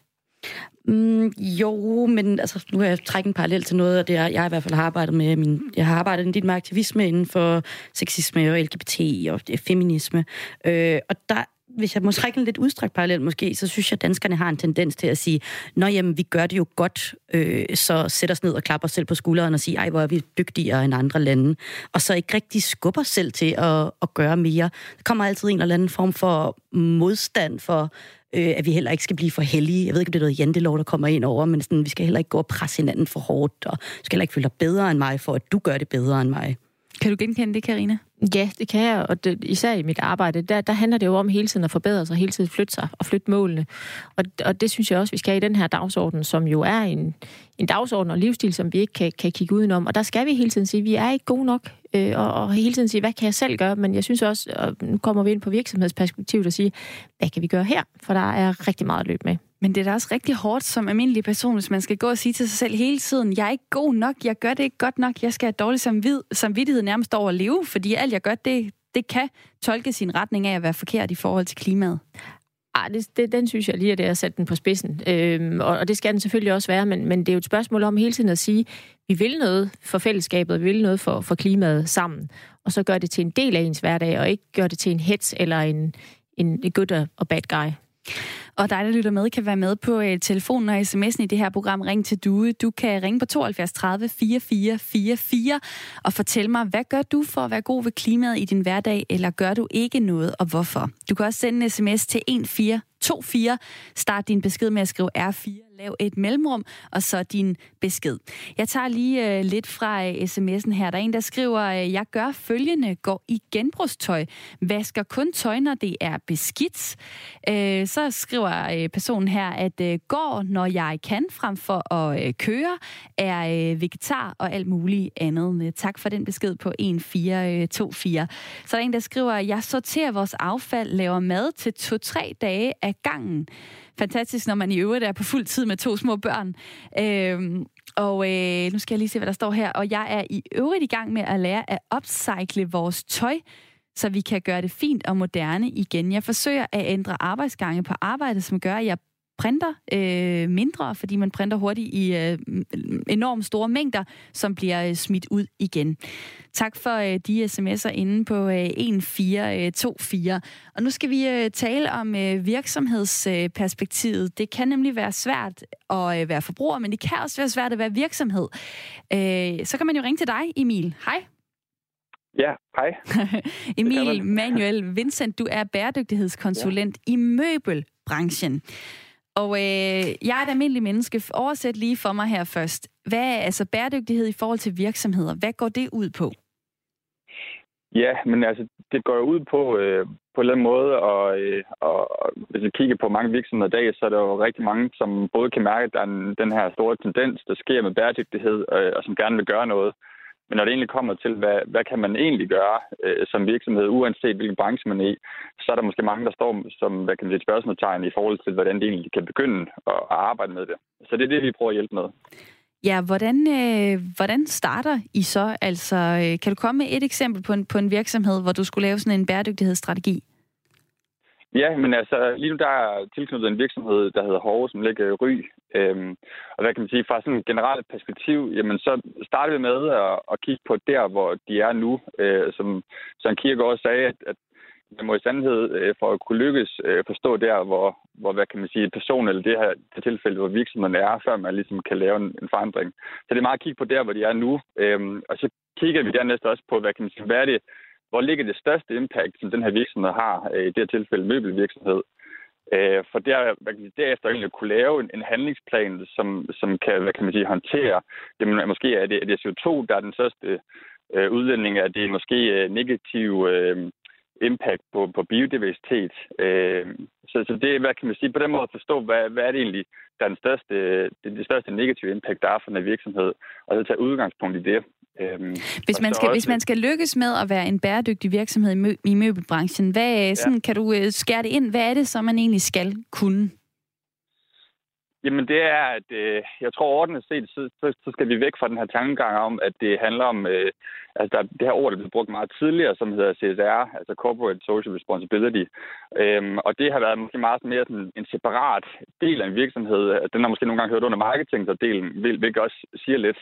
Mm, jo, men altså, nu har jeg trækket en parallel til noget, og det er, jeg i hvert fald har arbejdet med. Min, jeg har arbejdet en del med aktivisme inden for sexisme og LGBT og feminisme. Øh, og der hvis jeg må trække en lidt udstrakt parallel måske, så synes jeg, at danskerne har en tendens til at sige, nå jamen, vi gør det jo godt, øh, så sætter os ned og klapper os selv på skulderen og siger, ej, hvor er vi dygtigere end andre lande. Og så ikke rigtig skubber selv til at, at gøre mere. Der kommer altid en eller anden form for modstand for, øh, at vi heller ikke skal blive for heldige. Jeg ved ikke, om det er noget jantelov, der kommer ind over, men sådan, vi skal heller ikke gå og presse hinanden for hårdt, og skal heller ikke føle dig bedre end mig, for at du gør det bedre end mig. Kan du genkende det, Karina? Ja, det kan jeg, og det, især i mit arbejde, der, der handler det jo om hele tiden at forbedre sig, hele tiden flytte sig og flytte målene. Og, og det synes jeg også, vi skal i den her dagsorden, som jo er en, en dagsorden og livsstil, som vi ikke kan, kan kigge udenom. Og der skal vi hele tiden sige, at vi er ikke gode nok, øh, og, og hele tiden sige, hvad kan jeg selv gøre? Men jeg synes også, og nu kommer vi ind på virksomhedsperspektivet og sige, hvad kan vi gøre her? For der er rigtig meget at løbe med. Men det er da også rigtig hårdt som almindelig person, hvis man skal gå og sige til sig selv hele tiden, jeg er ikke god nok, jeg gør det ikke godt nok, jeg skal have dårlig samvid- samvittighed nærmest over at leve, fordi valg, jeg gør, det, det kan tolke sin retning af at være forkert i forhold til klimaet. Ej, det, det, den synes jeg lige, at det er at sætte den på spidsen. Øhm, og, og det skal den selvfølgelig også være, men, men det er jo et spørgsmål om hele tiden at sige, vi vil noget for fællesskabet, vi vil noget for, for klimaet sammen, og så gør det til en del af ens hverdag, og ikke gør det til en hets eller en, en good og bad guy. Og dig, der lytter med, kan være med på uh, telefonen og sms'en i det her program Ring til Due. Du kan ringe på 72 30 44 44 og fortælle mig, hvad gør du for at være god ved klimaet i din hverdag, eller gør du ikke noget, og hvorfor? Du kan også sende en sms til 1424. Start din besked med at skrive R4 lav et mellemrum, og så din besked. Jeg tager lige øh, lidt fra øh, sms'en her. Der er en, der skriver, øh, jeg gør følgende, går i genbrugstøj, vasker kun tøj, når det er beskidt. Øh, så skriver øh, personen her, at øh, går, når jeg kan, frem for at øh, køre, er øh, vegetar og alt muligt andet. Øh, tak for den besked på 1424. Øh, så der er en, der skriver, jeg sorterer vores affald, laver mad til to-tre dage af gangen fantastisk, når man i øvrigt er på fuld tid med to små børn. Øh, og øh, nu skal jeg lige se, hvad der står her. Og jeg er i øvrigt i gang med at lære at upcycle vores tøj, så vi kan gøre det fint og moderne igen. Jeg forsøger at ændre arbejdsgange på arbejdet, som gør, at jeg printer øh, mindre, fordi man printer hurtigt i øh, enormt store mængder, som bliver øh, smidt ud igen. Tak for øh, de sms'er inde på øh, 1424. Og nu skal vi øh, tale om øh, virksomhedsperspektivet. Det kan nemlig være svært at øh, være forbruger, men det kan også være svært at være virksomhed. Øh, så kan man jo ringe til dig, Emil. Hej. Ja, hej. Emil Manuel Vincent, du er bæredygtighedskonsulent ja. i møbelbranchen. Og øh, jeg er et almindeligt menneske. Oversæt lige for mig her først. Hvad er altså bæredygtighed i forhold til virksomheder? Hvad går det ud på? Ja, men altså, det går ud på, øh, på en eller anden måde, og, øh, og hvis vi kigger på mange virksomheder i dag, så er der jo rigtig mange, som både kan mærke, at der er en, den her store tendens, der sker med bæredygtighed, øh, og som gerne vil gøre noget. Men når det egentlig kommer til, hvad, hvad kan man egentlig gøre øh, som virksomhed, uanset hvilken branche man er i, så er der måske mange, der står som hvad kan man sige, et spørgsmålstegn i forhold til, hvordan de egentlig kan begynde at, at arbejde med det. Så det er det, vi prøver at hjælpe med. Ja, hvordan, øh, hvordan starter I så? Altså, øh, kan du komme med et eksempel på en, på en virksomhed, hvor du skulle lave sådan en bæredygtighedsstrategi? Ja, men altså lige nu der er tilknyttet en virksomhed, der hedder Hove, som ligger i Ry. Øhm, og hvad kan man sige, fra sådan et generelt perspektiv, jamen så starter vi med at, at kigge på der, hvor de er nu. Øh, som Søren Kierkegaard også sagde, at, at man må i sandhed øh, for at kunne lykkes øh, forstå der, hvor, hvor hvad kan man sige, person eller det her det tilfælde, hvor virksomheden er, før man ligesom kan lave en, en forandring. Så det er meget at kigge på der, hvor de er nu. Øhm, og så kigger vi dernæst også på, hvad kan man sige, hvad er det, hvor ligger det største impact, som den her virksomhed har, øh, i det her tilfælde møbelvirksomhed. Øh, for der, hvad kan man sige, derefter egentlig kunne lave en, en handlingsplan, som, som kan, hvad kan man sige, håndtere, jamen, måske er det, er det CO2, der er den største øh, udledning, er det måske øh, negativ øh, impact på, på biodiversitet. Øh, så, så det hvad kan man sige, på den måde at forstå, hvad, hvad er det egentlig, der er den største, det, det største negative impact, der er for en virksomhed, og så tage udgangspunkt i det. Øhm, hvis, man skal, også... hvis man skal lykkes med at være en bæredygtig virksomhed i, mø- i møbelbranchen, hvad, sådan, ja. kan du uh, skære det ind? Hvad er det, som man egentlig skal kunne? Jamen det er, at øh, jeg tror ordentligt set, så, så, så skal vi væk fra den her tankegang om, at det handler om, øh, altså der, det her ord, der blev brugt meget tidligere, som hedder CSR, altså Corporate Social Responsibility. Øhm, og det har været måske meget mere sådan en separat del af en virksomhed. Den har måske nogle gange hørt under marketingsdelen, hvilket også siger lidt,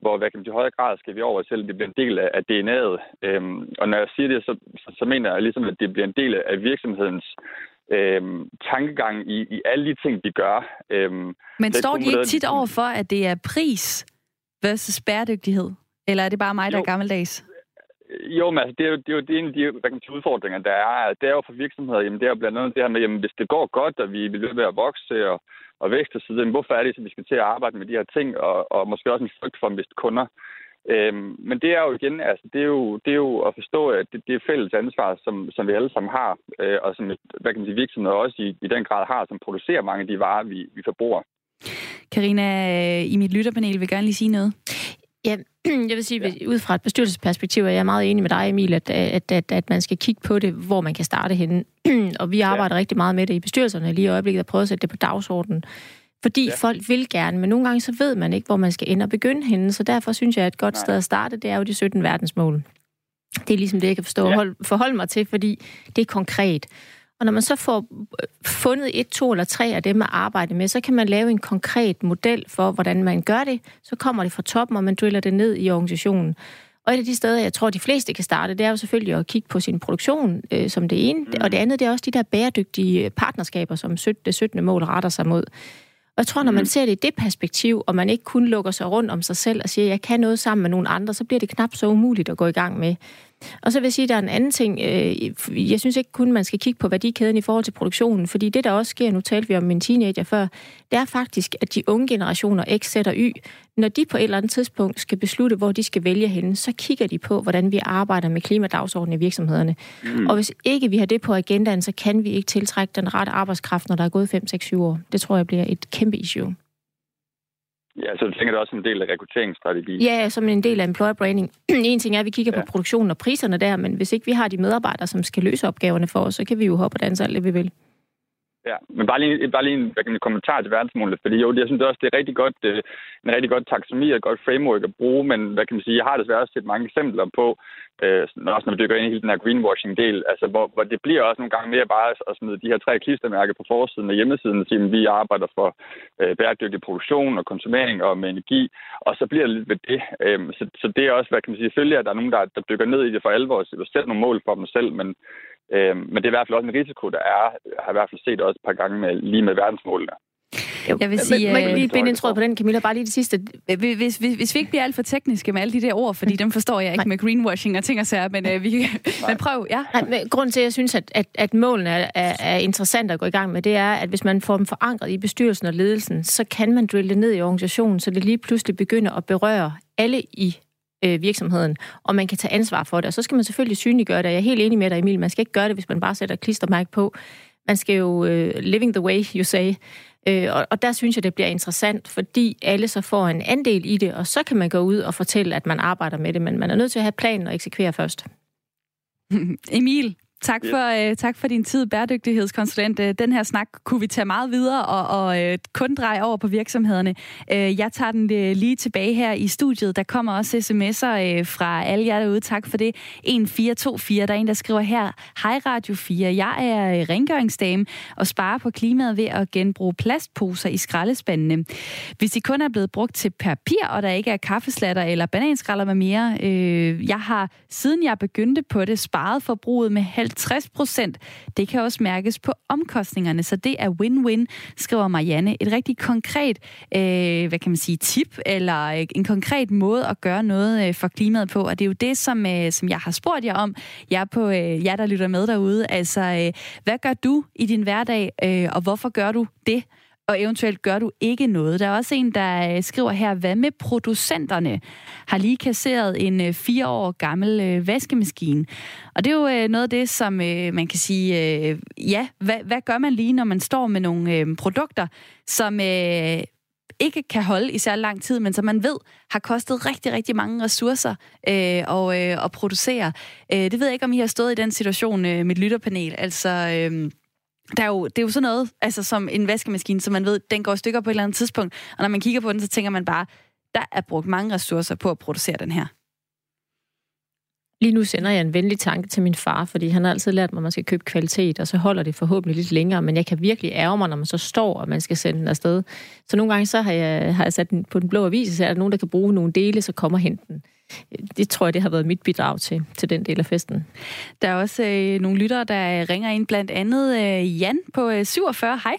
hvor hvad kan man, i højere grad skal vi over, selv det bliver en del af, af DNA'et. Øhm, og når jeg siger det, så, så, så mener jeg ligesom, at det bliver en del af virksomhedens øhm, tankegang i, i alle de ting, de gør. Øhm, Men står de ikke tit over for, at det er pris versus bæredygtighed? Eller er det bare mig, der jo. er gammeldags? Jo, men altså, det er jo, det er jo det en af de hvad kan sige, udfordringer, der er. Det er jo for virksomheder, jamen, det er jo blandt andet det her med, jamen, hvis det går godt, og vi vil ved at vokse og, og vækste osv., hvorfor er det, at vi skal til at arbejde med de her ting, og, og måske også en frygt for at miste kunder. Øhm, men det er jo igen, altså, det er jo, det er jo at forstå, at det, det er fælles ansvar, som, som vi alle sammen har, øh, og som hvad kan man sige, virksomheder også i, i den grad har, som producerer mange af de varer, vi, vi forbruger. Karina, i mit lytterpanel vil gerne lige sige noget. Ja, jeg vil sige, ja. ud fra et bestyrelsesperspektiv er jeg meget enig med dig, Emil, at, at, at, at man skal kigge på det, hvor man kan starte henne. og vi arbejder ja. rigtig meget med det i bestyrelserne lige i øjeblikket og prøver at sætte det på dagsordenen. Fordi ja. folk vil gerne, men nogle gange så ved man ikke, hvor man skal ende og begynde henne. Så derfor synes jeg, at et godt Nej. sted at starte, det er jo de 17 verdensmål. Det er ligesom det, jeg kan forstå ja. hold, forholde mig til, fordi det er konkret. Og når man så får øh, fundet et, to eller tre af dem at arbejde med, så kan man lave en konkret model for, hvordan man gør det. Så kommer det fra toppen, og man driller det ned i organisationen. Og et af de steder, jeg tror, de fleste kan starte, det er jo selvfølgelig at kigge på sin produktion øh, som det ene. Mm. Og det andet, det er også de der bæredygtige partnerskaber, som det 17. mål retter sig mod. Og jeg tror, når man mm. ser det i det perspektiv, og man ikke kun lukker sig rundt om sig selv og siger, jeg kan noget sammen med nogle andre, så bliver det knap så umuligt at gå i gang med. Og så vil jeg sige, at der er en anden ting. Øh, jeg synes ikke kun, man skal kigge på værdikæden i forhold til produktionen, fordi det, der også sker, nu talte vi om min teenager før, det er faktisk, at de unge generationer, X, Z og Y, når de på et eller andet tidspunkt skal beslutte, hvor de skal vælge henne, så kigger de på, hvordan vi arbejder med klimadagsordenen i virksomhederne. Mm. Og hvis ikke vi har det på agendaen, så kan vi ikke tiltrække den rette arbejdskraft, når der er gået 5, 6, 7 år. Det tror jeg bliver et kæmpe issue. Ja, så du tænker det også en del af rekrutteringsstrategi? Ja, som en del af employer branding. en ting er, at vi kigger ja. på produktionen og priserne der, men hvis ikke vi har de medarbejdere, som skal løse opgaverne for os, så kan vi jo hoppe og danse alt det, vi vil. Ja, men bare lige, bare lige en, hvad kan man, kommentar til verdensmålet, fordi jo, jeg synes også, det er rigtig godt, øh, en rigtig godt taksonomi og et godt framework at bruge, men hvad kan man sige, jeg har desværre også set mange eksempler på, øh, også når vi dykker ind i hele den her greenwashing-del, altså hvor, hvor det bliver også nogle gange mere bare at smide de her tre klistermærker på forsiden af hjemmesiden og sige, at vi arbejder for øh, bæredygtig produktion og konsumering og med energi, og så bliver det lidt ved det. Øh, så, så det er også, hvad kan man sige, selvfølgelig at der er nogen, der, der dykker ned i det for alvor og sætter nogle mål for dem selv, men Øh, men det er i hvert fald også en risiko, der er. Jeg har i hvert fald set også et par gange med, lige med verdensmålene. Jeg vil sige... Må jeg lige binde en tråd på den, Camilla? Bare lige det sidste. Hvis, hvis, hvis vi ikke bliver alt for tekniske med alle de der ord, fordi dem forstår jeg ikke Nej. med greenwashing og ting og sager, men, øh, vi, men prøv, ja. Nej, men grunden til, at jeg synes, at, at, at målene er, er, er interessant at gå i gang med, det er, at hvis man får dem forankret i bestyrelsen og ledelsen, så kan man drille det ned i organisationen, så det lige pludselig begynder at berøre alle i øh, virksomheden, og man kan tage ansvar for det. Og så skal man selvfølgelig synliggøre det. Jeg er helt enig med dig, Emil. Man skal ikke gøre det, hvis man bare sætter klistermærke på. Man skal jo øh, living the way, you say. Øh, og, og der synes jeg, det bliver interessant, fordi alle så får en andel i det, og så kan man gå ud og fortælle, at man arbejder med det, men man er nødt til at have planen og eksekvere først. Emil, Tak for, øh, tak for din tid, bæredygtighedskonsulent. Øh, den her snak kunne vi tage meget videre og, og øh, kun dreje over på virksomhederne. Øh, jeg tager den øh, lige tilbage her i studiet. Der kommer også sms'er øh, fra alle jer derude. Tak for det. 1424, der er en, der skriver her. Hej Radio 4, jeg er øh, rengøringsdame og sparer på klimaet ved at genbruge plastposer i skraldespandene. Hvis de kun er blevet brugt til papir, og der ikke er kaffeslatter eller bananskralder med mere, øh, jeg har siden jeg begyndte på det sparet forbruget med 50 procent. Det kan også mærkes på omkostningerne, så det er win-win, skriver Marianne. Et rigtig konkret, øh, hvad kan man sige, tip, eller øh, en konkret måde at gøre noget øh, for klimaet på, og det er jo det, som, øh, som jeg har spurgt jer om, jer, på, øh, jer der lytter med derude. Altså, øh, hvad gør du i din hverdag, øh, og hvorfor gør du det? Og eventuelt gør du ikke noget. Der er også en, der øh, skriver her, hvad med producenterne? Har lige kasseret en øh, fire år gammel øh, vaskemaskine. Og det er jo noget af det, som man kan sige, ja, hvad, hvad gør man lige, når man står med nogle produkter, som ikke kan holde i særlig lang tid, men som man ved har kostet rigtig, rigtig mange ressourcer øh, og, øh, at producere. Øh, det ved jeg ikke, om I har stået i den situation øh, mit lytterpanel. Altså... Øh, der er jo, det er jo sådan noget, altså som en vaskemaskine, som man ved, den går i stykker på et eller andet tidspunkt. Og når man kigger på den, så tænker man bare, der er brugt mange ressourcer på at producere den her. Lige nu sender jeg en venlig tanke til min far, fordi han har altid lært mig, at man skal købe kvalitet, og så holder det forhåbentlig lidt længere, men jeg kan virkelig ærge mig, når man så står, og man skal sende den afsted. Så nogle gange så har jeg, har jeg sat den på den blå avis, så er der nogen, der kan bruge nogle dele, så kommer hen den det tror jeg, det har været mit bidrag til, til den del af festen. Der er også øh, nogle lyttere, der ringer ind, blandt andet øh, Jan på øh, 47. Hej.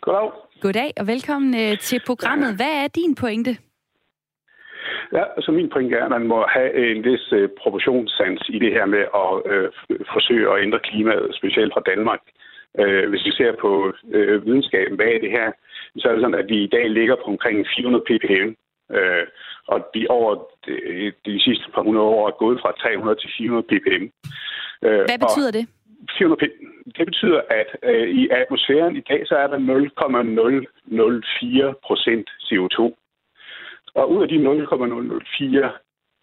Goddag. Goddag, og velkommen øh, til programmet. Hvad er din pointe? Ja, altså min pointe er, at man må have en vis øh, proportionssans i det her med at øh, forsøge at ændre klimaet, specielt fra Danmark. Øh, hvis vi ser på øh, videnskaben bag det her, så er det sådan, at vi i dag ligger på omkring 400 ppm. Øh, og de over de, de sidste par hundrede år er gået fra 300 til 400 ppm. Øh, Hvad betyder det? 400 ppm. Det betyder, at øh, i atmosfæren i dag, så er der 0,004 procent CO2. Og ud af de 0,004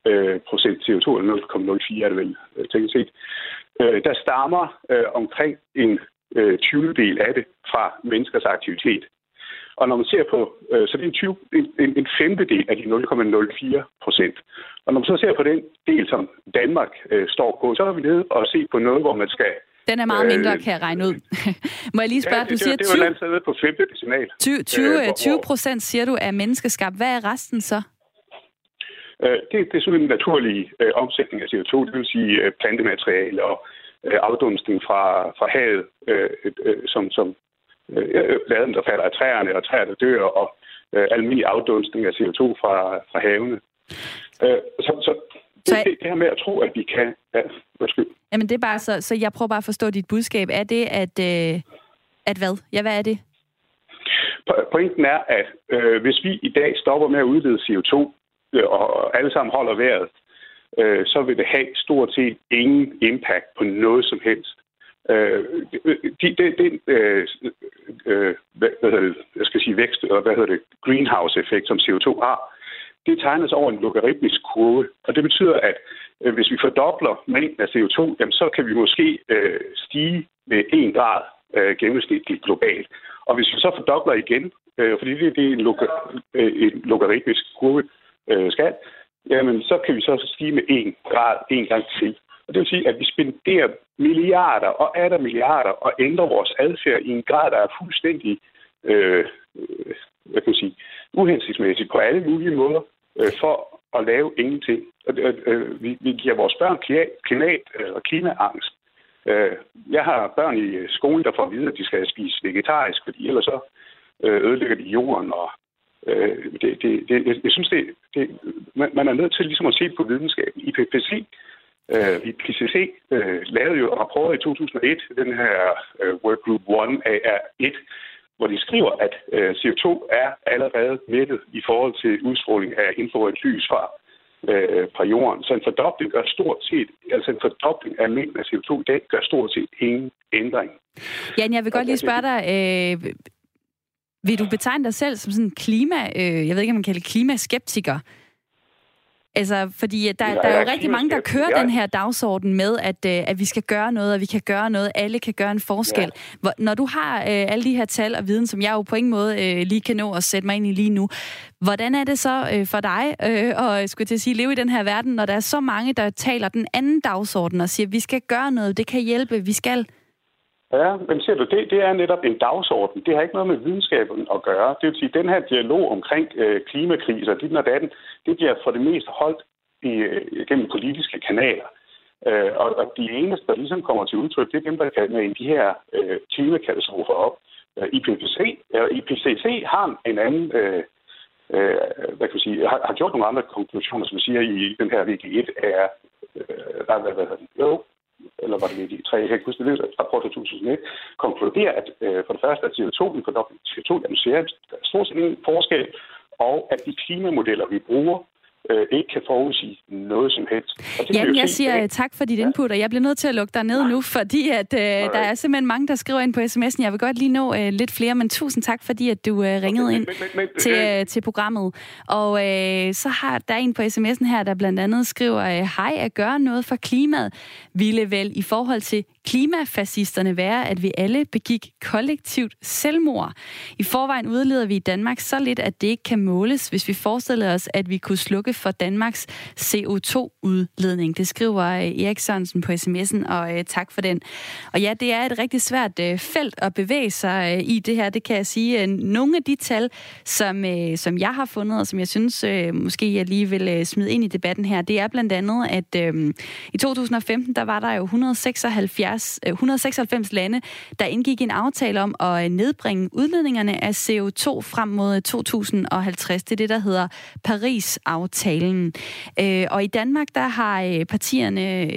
øh, procent CO2, eller 0,04 er det vel, øh, tænkt set, øh, der stammer øh, omkring en øh, 20 del af det fra menneskers aktivitet. Og når man ser på, øh, så det er en, 20, en, en femtedel af de 0,04 procent. Og når man så ser på den del, som Danmark øh, står på, så er vi nede og se på noget, hvor man skal... Den er meget øh, mindre, kan jeg regne ud. Må jeg lige spørge, ja, det, du siger... Det, det, er jo på femte decimal. 20, 20, øh, 20 procent siger du er menneskeskabt. Hvad er resten så? Øh, det, det er sådan en naturlig øh, omsætning af CO2, det vil sige øh, plantemateriale og øh, afdunstning fra, fra havet, øh, øh, som, som øh, laden, der falder af træerne, og træer, der dør, og øh, almindelig afdunstning af CO2 fra, fra havene. Øh, så, så det, det, det her med at tro, at vi kan... Ja, undskyld. Jamen det er bare så, så jeg prøver bare at forstå dit budskab. Er det, at... Øh, at hvad? Ja, hvad er det? Pointen er, at øh, hvis vi i dag stopper med at udlede CO2, øh, og alle sammen holder vejret, øh, så vil det have stort set ingen impact på noget som helst. Øh, øh, de, de, de, øh, øh, hvad, hvad hedder det, jeg skal sige vækst, og hvad hedder det, greenhouse-effekt, som CO2 har, det tegnes over en logaritmisk kurve, og det betyder, at øh, hvis vi fordobler mængden af CO2, jamen, så kan vi måske øh, stige med 1 grad øh, gennemsnitligt globalt. Og hvis vi så fordobler igen, øh, fordi det, det er en, log- øh, en logaritmisk kurve øh, skal, jamen så kan vi så stige med 1 grad en gang til. Og det vil sige, at vi spenderer milliarder og er der milliarder og ændrer vores adfærd i en grad, der er fuldstændig øh, øh hvad kan man sige, uhensigtsmæssigt på alle mulige måder øh, for at lave ingenting. Og, øh, øh vi, vi giver vores børn klimat og øh, klimaangst. Øh, jeg har børn i skolen, der får at vide, at de skal spise vegetarisk, fordi ellers så ødelægger de jorden. Og, øh, det, det, det, jeg, synes, det, det, man, man er nødt til ligesom at se på videnskaben. IPCC Øh, IPCC øh, lavede jo rapporter i 2001, den her øh, Workgroup 1 AR1, hvor de skriver, at øh, CO2 er allerede mættet i forhold til udstråling af infrarødt lys fra, øh, fra jorden. Så en fordobling gør stort set, altså en fordobling af mængden af CO2 i dag gør stort set ingen ændring. Jan, jeg vil godt lige spørge dig, øh, vil du betegne dig selv som sådan en klima, øh, jeg ved ikke, om man kalder det klimaskeptiker? Altså, fordi der, Ja, der er jo ja, rigtig mange, der kører Ja. den her dagsorden med, at, øh, at vi skal gøre noget, og vi kan gøre noget, alle kan gøre en forskel. Hvor, når du har øh, alle de her tal og viden, som jeg jo på ingen måde øh, lige kan nå at sætte mig ind i lige nu, hvordan er det så øh, for dig øh, og skulle jeg til at sige, leve i den her verden, når der er så mange, der taler den anden dagsorden og siger, at vi skal gøre noget, det kan hjælpe, vi skal... Ja, men ser du, det, det er netop en dagsorden. Det har ikke noget med videnskaben at gøre. Det vil sige, at den her dialog omkring øh, klimakriser, dit og datten, det bliver for det meste holdt i, øh, gennem politiske kanaler. Øh, og, og de eneste, der ligesom kommer til udtryk, det er dem, der kan med de her øh, klimakatastrofer op. Øh, IPCC, øh, IPCC har en anden... Øh, øh, hvad kan man sige, har, har gjort nogle andre konklusioner, som siger i den her VG1 er, øh, hvad, hvad, hvad, jo, eller var det VG3, jeg kan ikke huske det, rapport fra 2001, konkluderer, at øh, for det første, at CO2, en fordobling CO2 i atmosfæren, der er stort set ingen forskel, og at de klimamodeller, vi bruger, øh, ikke kan forudsige noget som helst. Jo jeg siger i dag. øh, tak for dit input, og jeg bliver nødt til at lukke dig ned nu, fordi at, øh, der er simpelthen mange, der skriver ind på sms'en. Jeg vil godt lige nå øh, lidt flere, men tusind tak, fordi at du øh, ringede ind Men, men, men, til, øh, til programmet. Og øh, så har der en på sms'en her, der blandt andet skriver, øh, hej, at gøre noget for klimaet ville vel i forhold til klimafascisterne være, at vi alle begik kollektivt selvmord. I forvejen udleder vi i Danmark så lidt, at det ikke kan måles, hvis vi forestiller os, at vi kunne slukke for Danmarks CO2-udledning. Det skriver øh, Erik Sørensen på sms'en, og øh, tak for den. Og ja, det er et rigtig svært øh, felt at bevæge sig i det her, det kan jeg sige. Nogle af de tal, som, som jeg har fundet, og som jeg synes måske jeg lige vil smide ind i debatten her, det er blandt andet, at øh, i 2015, der var der jo 176, 176, 196 øh, lande, der indgik en aftale om at øh, nedbringe udledningerne af CO2 frem mod øh, 2050. Det er det, der hedder Paris-aftalen. Og i Danmark, der har partierne,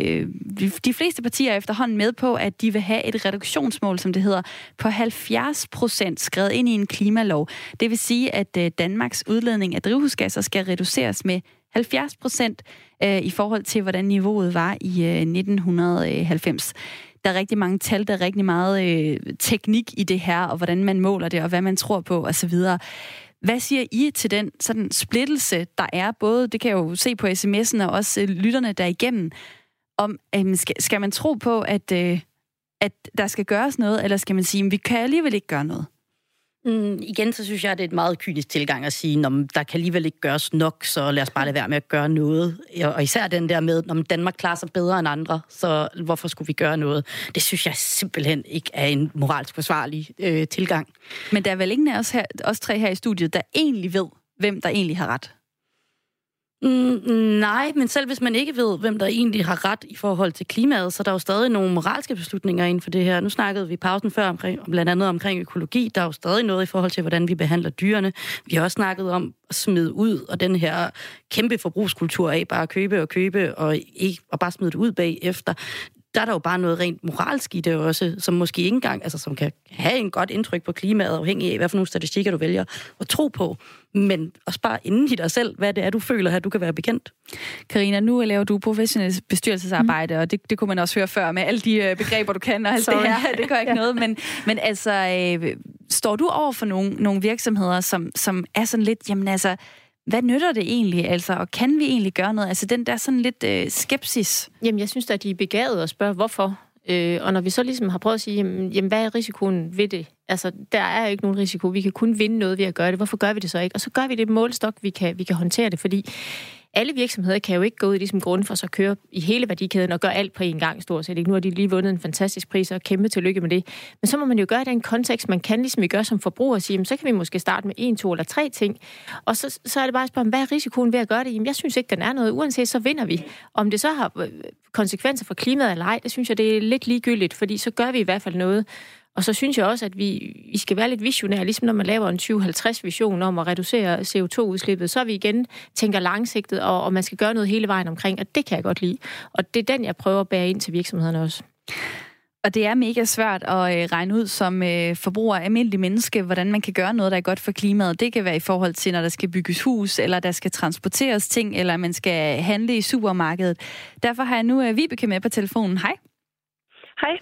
de- fleste partier efterhånden med på, at de vil have et reduktionsmål, som det hedder, på 70 procent skrevet ind i en klimalov. Det vil sige, at Danmarks udledning af drivhusgasser skal reduceres med 70 procent øh, i forhold til, hvordan niveauet var i øh, 1990. Der er rigtig mange tal, der er rigtig meget øh, teknik i det her, og hvordan man måler det, og hvad man tror på osv. Hvad siger I til den sådan splittelse, der er både, det kan jeg jo se på sms'en, og også øh, lytterne der igennem, om øh, skal, skal man tro på, at, øh, at der skal gøres noget, eller skal man sige, at vi kan alligevel ikke gøre noget? Mm, igen, så synes jeg, at det er et meget kynisk tilgang at sige, at der kan alligevel ikke gøres nok, så lad os bare lade være med at gøre noget. Og især den der med, at Danmark klarer sig bedre end andre, så hvorfor skulle vi gøre noget? Det synes jeg simpelthen ikke er en moralsk forsvarlig øh, tilgang. Men der er vel ingen af os, her, os tre her i studiet, der egentlig ved, hvem der egentlig har ret? Mm, nej, men selv hvis man ikke ved, hvem der egentlig har ret i forhold til klimaet, så er der jo stadig nogle moralske beslutninger inden for det her. Nu snakkede vi i pausen før omkring, blandt andet omkring økologi. Der er jo stadig noget i forhold til, hvordan vi behandler dyrene. Vi har også snakket om at smide ud, og den her kæmpe forbrugskultur af bare at købe og købe, og, ikke, og bare smide det ud bagefter der er der jo bare noget rent moralsk i det også, som måske ikke engang, altså som kan have en godt indtryk på klimaet, afhængig af, hvad for nogle statistikker du vælger at tro på. Men også bare inden i dig selv, hvad det er, du føler, at du kan være bekendt. Karina, nu laver du professionelt bestyrelsesarbejde, mm. og det, det kunne man også høre før med alle de øh, begreber, du kan og alt det her. Det gør ikke noget, men, men altså, øh, står du over for nogle, nogle virksomheder, som, som er sådan lidt, jamen altså, hvad nytter det egentlig, altså, og kan vi egentlig gøre noget? Altså den der sådan lidt øh, skepsis. Jamen, jeg synes at de er begavet og spørger, hvorfor. Øh, og når vi så ligesom har prøvet at sige, jamen, jamen, hvad er risikoen ved det? Altså, der er ikke nogen risiko. Vi kan kun vinde noget ved at gøre det. Hvorfor gør vi det så ikke? Og så gør vi det målstok, vi kan, vi kan håndtere det, fordi alle virksomheder kan jo ikke gå ud i ligesom grund for sig at køre i hele værdikæden og gøre alt på én gang stort set. Ikke? Nu har de lige vundet en fantastisk pris, og kæmpe tillykke med det. Men så må man jo gøre det i en kontekst, man kan ligesom vi gør som forbruger og sige, jamen, så kan vi måske starte med en, to eller tre ting. Og så, så er det bare at spørge, hvad er risikoen ved at gøre det? Jamen, jeg synes ikke, den er noget. Uanset så vinder vi. Om det så har øh, konsekvenser for klimaet eller ej, det synes jeg, det er lidt ligegyldigt, fordi så gør vi i hvert fald noget. Og så synes jeg også, at vi, vi skal være lidt visionære, ligesom når man laver en 2050-vision om at reducere CO2-udslippet, så vi igen tænker langsigtet, og, og man skal gøre noget hele vejen omkring, og det kan jeg godt lide. Og det er den, jeg prøver at bære ind til virksomhederne også. Og det er mega svært at øh, regne ud som øh, forbruger almindelig menneske, hvordan man kan gøre noget, der er godt for klimaet. Det kan være i forhold til, når der skal bygges hus, eller der skal transporteres ting, eller man skal handle i supermarkedet. Derfor har jeg nu øh, Vibeke med på telefonen. Hej. Hej.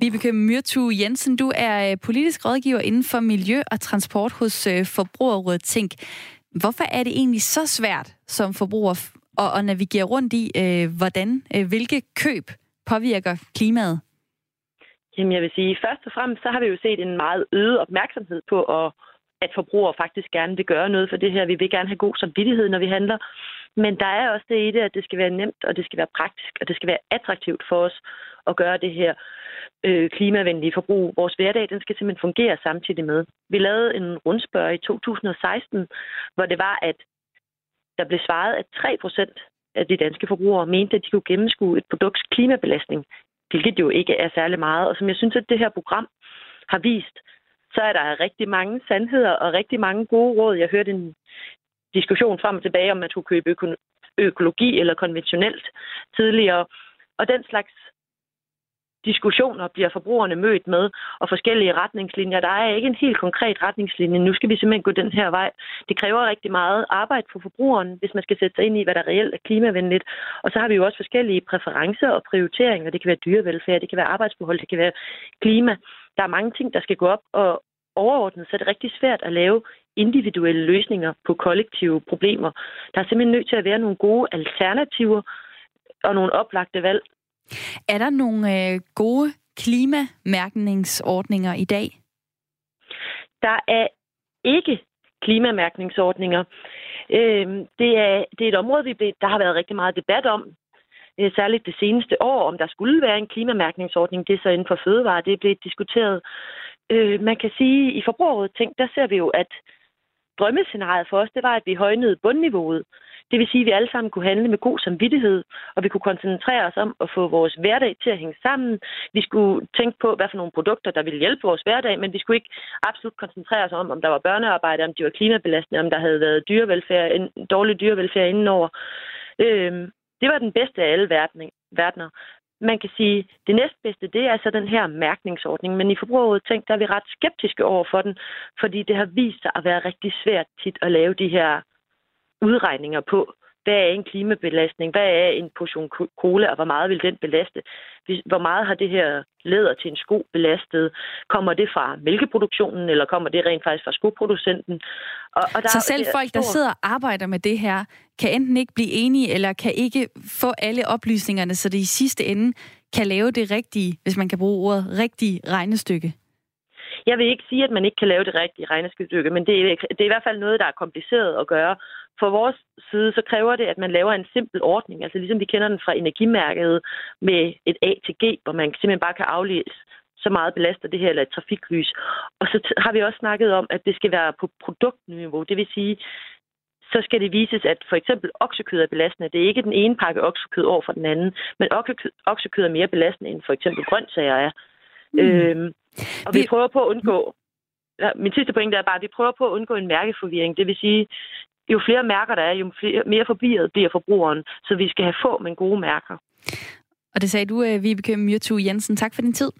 Vibeke Myrtu Jensen, du er øh, politisk rådgiver inden for miljø og transport hos øh, Forbrugerrådet Tænk. Hvorfor er det egentlig så svært som forbruger at, at navigere rundt i. Øh, hvordan, hvilke køb påvirker klimaet? Jamen jeg vil sige, først og fremmest så har vi jo set en meget øget opmærksomhed på, at, at forbrugere faktisk gerne vil gøre noget for det her. Vi vil gerne have god samvittighed, når vi handler. Men der er også det i det, at det skal være nemt, og det skal være praktisk, og det skal være attraktivt for os at gøre det her øh, klimavenlige forbrug. Vores hverdag, den skal simpelthen fungere samtidig med. Vi lavede en rundspørg i 2016, hvor det var, at der blev svaret, at 3 procent af de danske forbrugere mente, at de kunne gennemskue et produkts klimabelastning, hvilket jo ikke er særlig meget. Og som jeg synes, at det her program har vist, så er der rigtig mange sandheder og rigtig mange gode råd. Jeg hørte en diskussion frem og tilbage, om man skulle købe økologi eller konventionelt tidligere. Og den slags diskussioner bliver forbrugerne mødt med, og forskellige retningslinjer. Der er ikke en helt konkret retningslinje. Nu skal vi simpelthen gå den her vej. Det kræver rigtig meget arbejde for forbrugeren, hvis man skal sætte sig ind i, hvad der reelt er klimavenligt. Og så har vi jo også forskellige præferencer og prioriteringer. Det kan være dyrevelfærd, det kan være arbejdsforhold, det kan være klima. Der er mange ting, der skal gå op, og overordnet så er det rigtig svært at lave individuelle løsninger på kollektive problemer. Der er simpelthen nødt til at være nogle gode alternativer og nogle oplagte valg, er der nogle øh, gode klimamærkningsordninger i dag? Der er ikke klimamærkningsordninger. Øh, det, er, det er et område, vi blev, der har været rigtig meget debat om, øh, særligt det seneste år, om der skulle være en klimamærkningsordning. Det er så inden for fødevare, det er blevet diskuteret. Øh, man kan sige, i forbruget ting, der ser vi jo, at drømmescenariet for os, det var, at vi højnede bundniveauet. Det vil sige, at vi alle sammen kunne handle med god samvittighed, og vi kunne koncentrere os om at få vores hverdag til at hænge sammen. Vi skulle tænke på, hvad for nogle produkter, der ville hjælpe vores hverdag, men vi skulle ikke absolut koncentrere os om, om der var børnearbejde, om de var klimabelastende, om der havde været dyrevelfærd, en dårlig dyrevelfærd indenover. Øhm, det var den bedste af alle verdener. Man kan sige, at det næstbedste, det er så den her mærkningsordning, men i forbruget tænkt, der er vi ret skeptiske over for den, fordi det har vist sig at være rigtig svært tit at lave de her udregninger på, hvad er en klimabelastning, hvad er en portion cola, og hvor meget vil den belaste? Hvor meget har det her læder til en sko belastet? Kommer det fra mælkeproduktionen, eller kommer det rent faktisk fra skoproducenten? Og, og der så selv folk, stor... der sidder og arbejder med det her, kan enten ikke blive enige, eller kan ikke få alle oplysningerne, så det i sidste ende kan lave det rigtige, hvis man kan bruge ordet, rigtige regnestykke? Jeg vil ikke sige, at man ikke kan lave det rigtige regnestykke, men det er, det er i hvert fald noget, der er kompliceret at gøre. For vores side, så kræver det, at man laver en simpel ordning, altså ligesom vi kender den fra energimærket med et A til G, hvor man simpelthen bare kan aflæse, så meget belaster det her eller et trafiklys. Og så har vi også snakket om, at det skal være på produktniveau. Det vil sige, så skal det vises, at for eksempel oksekød er belastende. Det er ikke den ene pakke oksekød over for den anden, men oksekød er mere belastende end for eksempel grøntsager er. Mm. Øhm, og vi, vi prøver på at undgå... Min sidste pointe er bare, at vi prøver på at undgå en mærkeforvirring. Det vil sige, jo flere mærker der er, jo flere, mere forvirret bliver forbrugeren. Så vi skal have få, men gode mærker. Og det sagde du, øh, Vibeke Myrtu Jensen. Tak for din tid.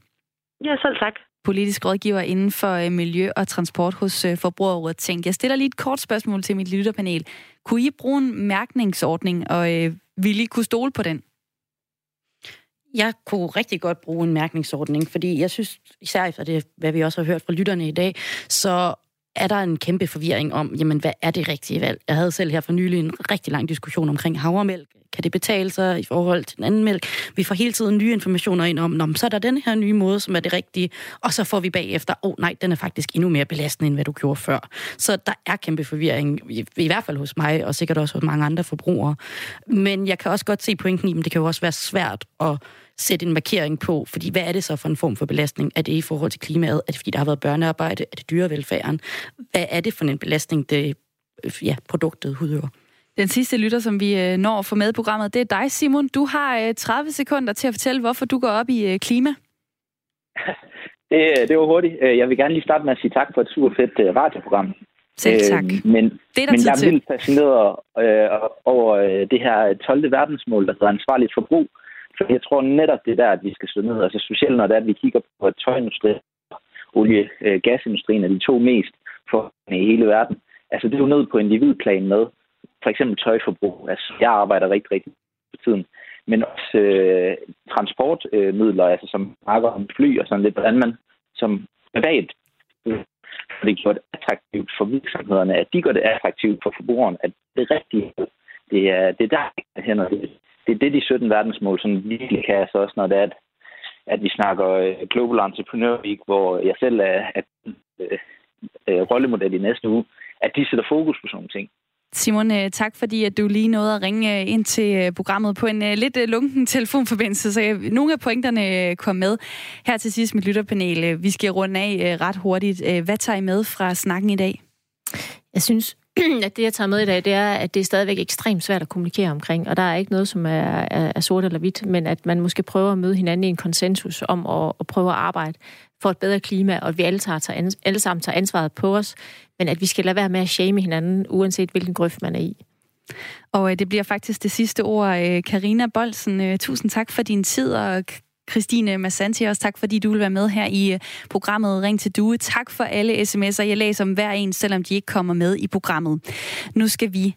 Ja, selv tak. Politisk rådgiver inden for øh, miljø og transport hos øh, Forbrugerrådet Tænk. Jeg stiller lige et kort spørgsmål til mit lytterpanel. Kunne I bruge en mærkningsordning, og øh, ville I kunne stole på den? Jeg kunne rigtig godt bruge en mærkningsordning, fordi jeg synes, især efter det, hvad vi også har hørt fra lytterne i dag, så er der en kæmpe forvirring om, jamen, hvad er det rigtige valg? Jeg havde selv her for nylig en rigtig lang diskussion omkring havremælk. Kan det betale sig i forhold til den anden mælk? Vi får hele tiden nye informationer ind om, Nå, så er der den her nye måde, som er det rigtige, og så får vi bagefter, åh oh, nej, den er faktisk endnu mere belastende, end hvad du gjorde før. Så der er kæmpe forvirring, i, i hvert fald hos mig, og sikkert også hos mange andre forbrugere. Men jeg kan også godt se pointen i, at det kan jo også være svært at sætte en markering på, fordi hvad er det så for en form for belastning? Er det i forhold til klimaet? Er det fordi, der har været børnearbejde? Er det dyrevelfærden? Hvad er det for en belastning, det ja, produktet udøver? Den sidste lytter, som vi øh, når at få med i programmet, det er dig, Simon. Du har 30 øh, sekunder til at fortælle, hvorfor du går op i øh, klima. Det, det var hurtigt. Jeg vil gerne lige starte med at sige tak for et super fedt radioprogram. Selv tak. Øh, men det er der men jeg er vildt fascineret øh, over det her 12. verdensmål, der hedder ansvarligt forbrug. For jeg tror netop, det der, at vi skal slå ned. Altså specielt når det er, at vi kigger på tøjindustrien, olie- og gasindustrien er de to mest for i hele verden. Altså det er jo ned på individplan med for eksempel tøjforbrug. Altså jeg arbejder rigtig, rigtig på tiden. Men også øh, transportmidler, altså som snakker om fly og sådan lidt, hvordan man som privat øh, for det gjort attraktivt for virksomhederne, at de gør det attraktivt for forbrugeren, at det rigtige, det er, det er der, hænder. Det er det, de 17 verdensmål sådan virkelig kan, så også når det er, at, at vi snakker øh, Global Entrepreneur Week, hvor jeg selv er, er er, rollemodel i næste uge, at de sætter fokus på sådan nogle ting. Simon, tak fordi at du lige nåede at ringe ind til programmet på en lidt lunken telefonforbindelse, så nogle af pointerne kom med. Her til sidst mit lytterpanel. Vi skal runde af ret hurtigt. Hvad tager I med fra snakken i dag? Jeg synes, at det, jeg tager med i dag, det er, at det er stadigvæk ekstremt svært at kommunikere omkring, og der er ikke noget, som er, er, er sort eller hvidt, men at man måske prøver at møde hinanden i en konsensus om at, at prøve at arbejde for et bedre klima, og at vi alle, tager, alle sammen tager ansvaret på os, men at vi skal lade være med at shame hinanden, uanset hvilken grøft man er i. Og øh, det bliver faktisk det sidste ord. Øh, Karina Bolsen, øh, tusind tak for din tid, og Christine Massanti, også tak fordi du vil være med her i øh, programmet Ring til Due. Tak for alle sms'er. Jeg læser dem hver en, selvom de ikke kommer med i programmet. Nu skal vi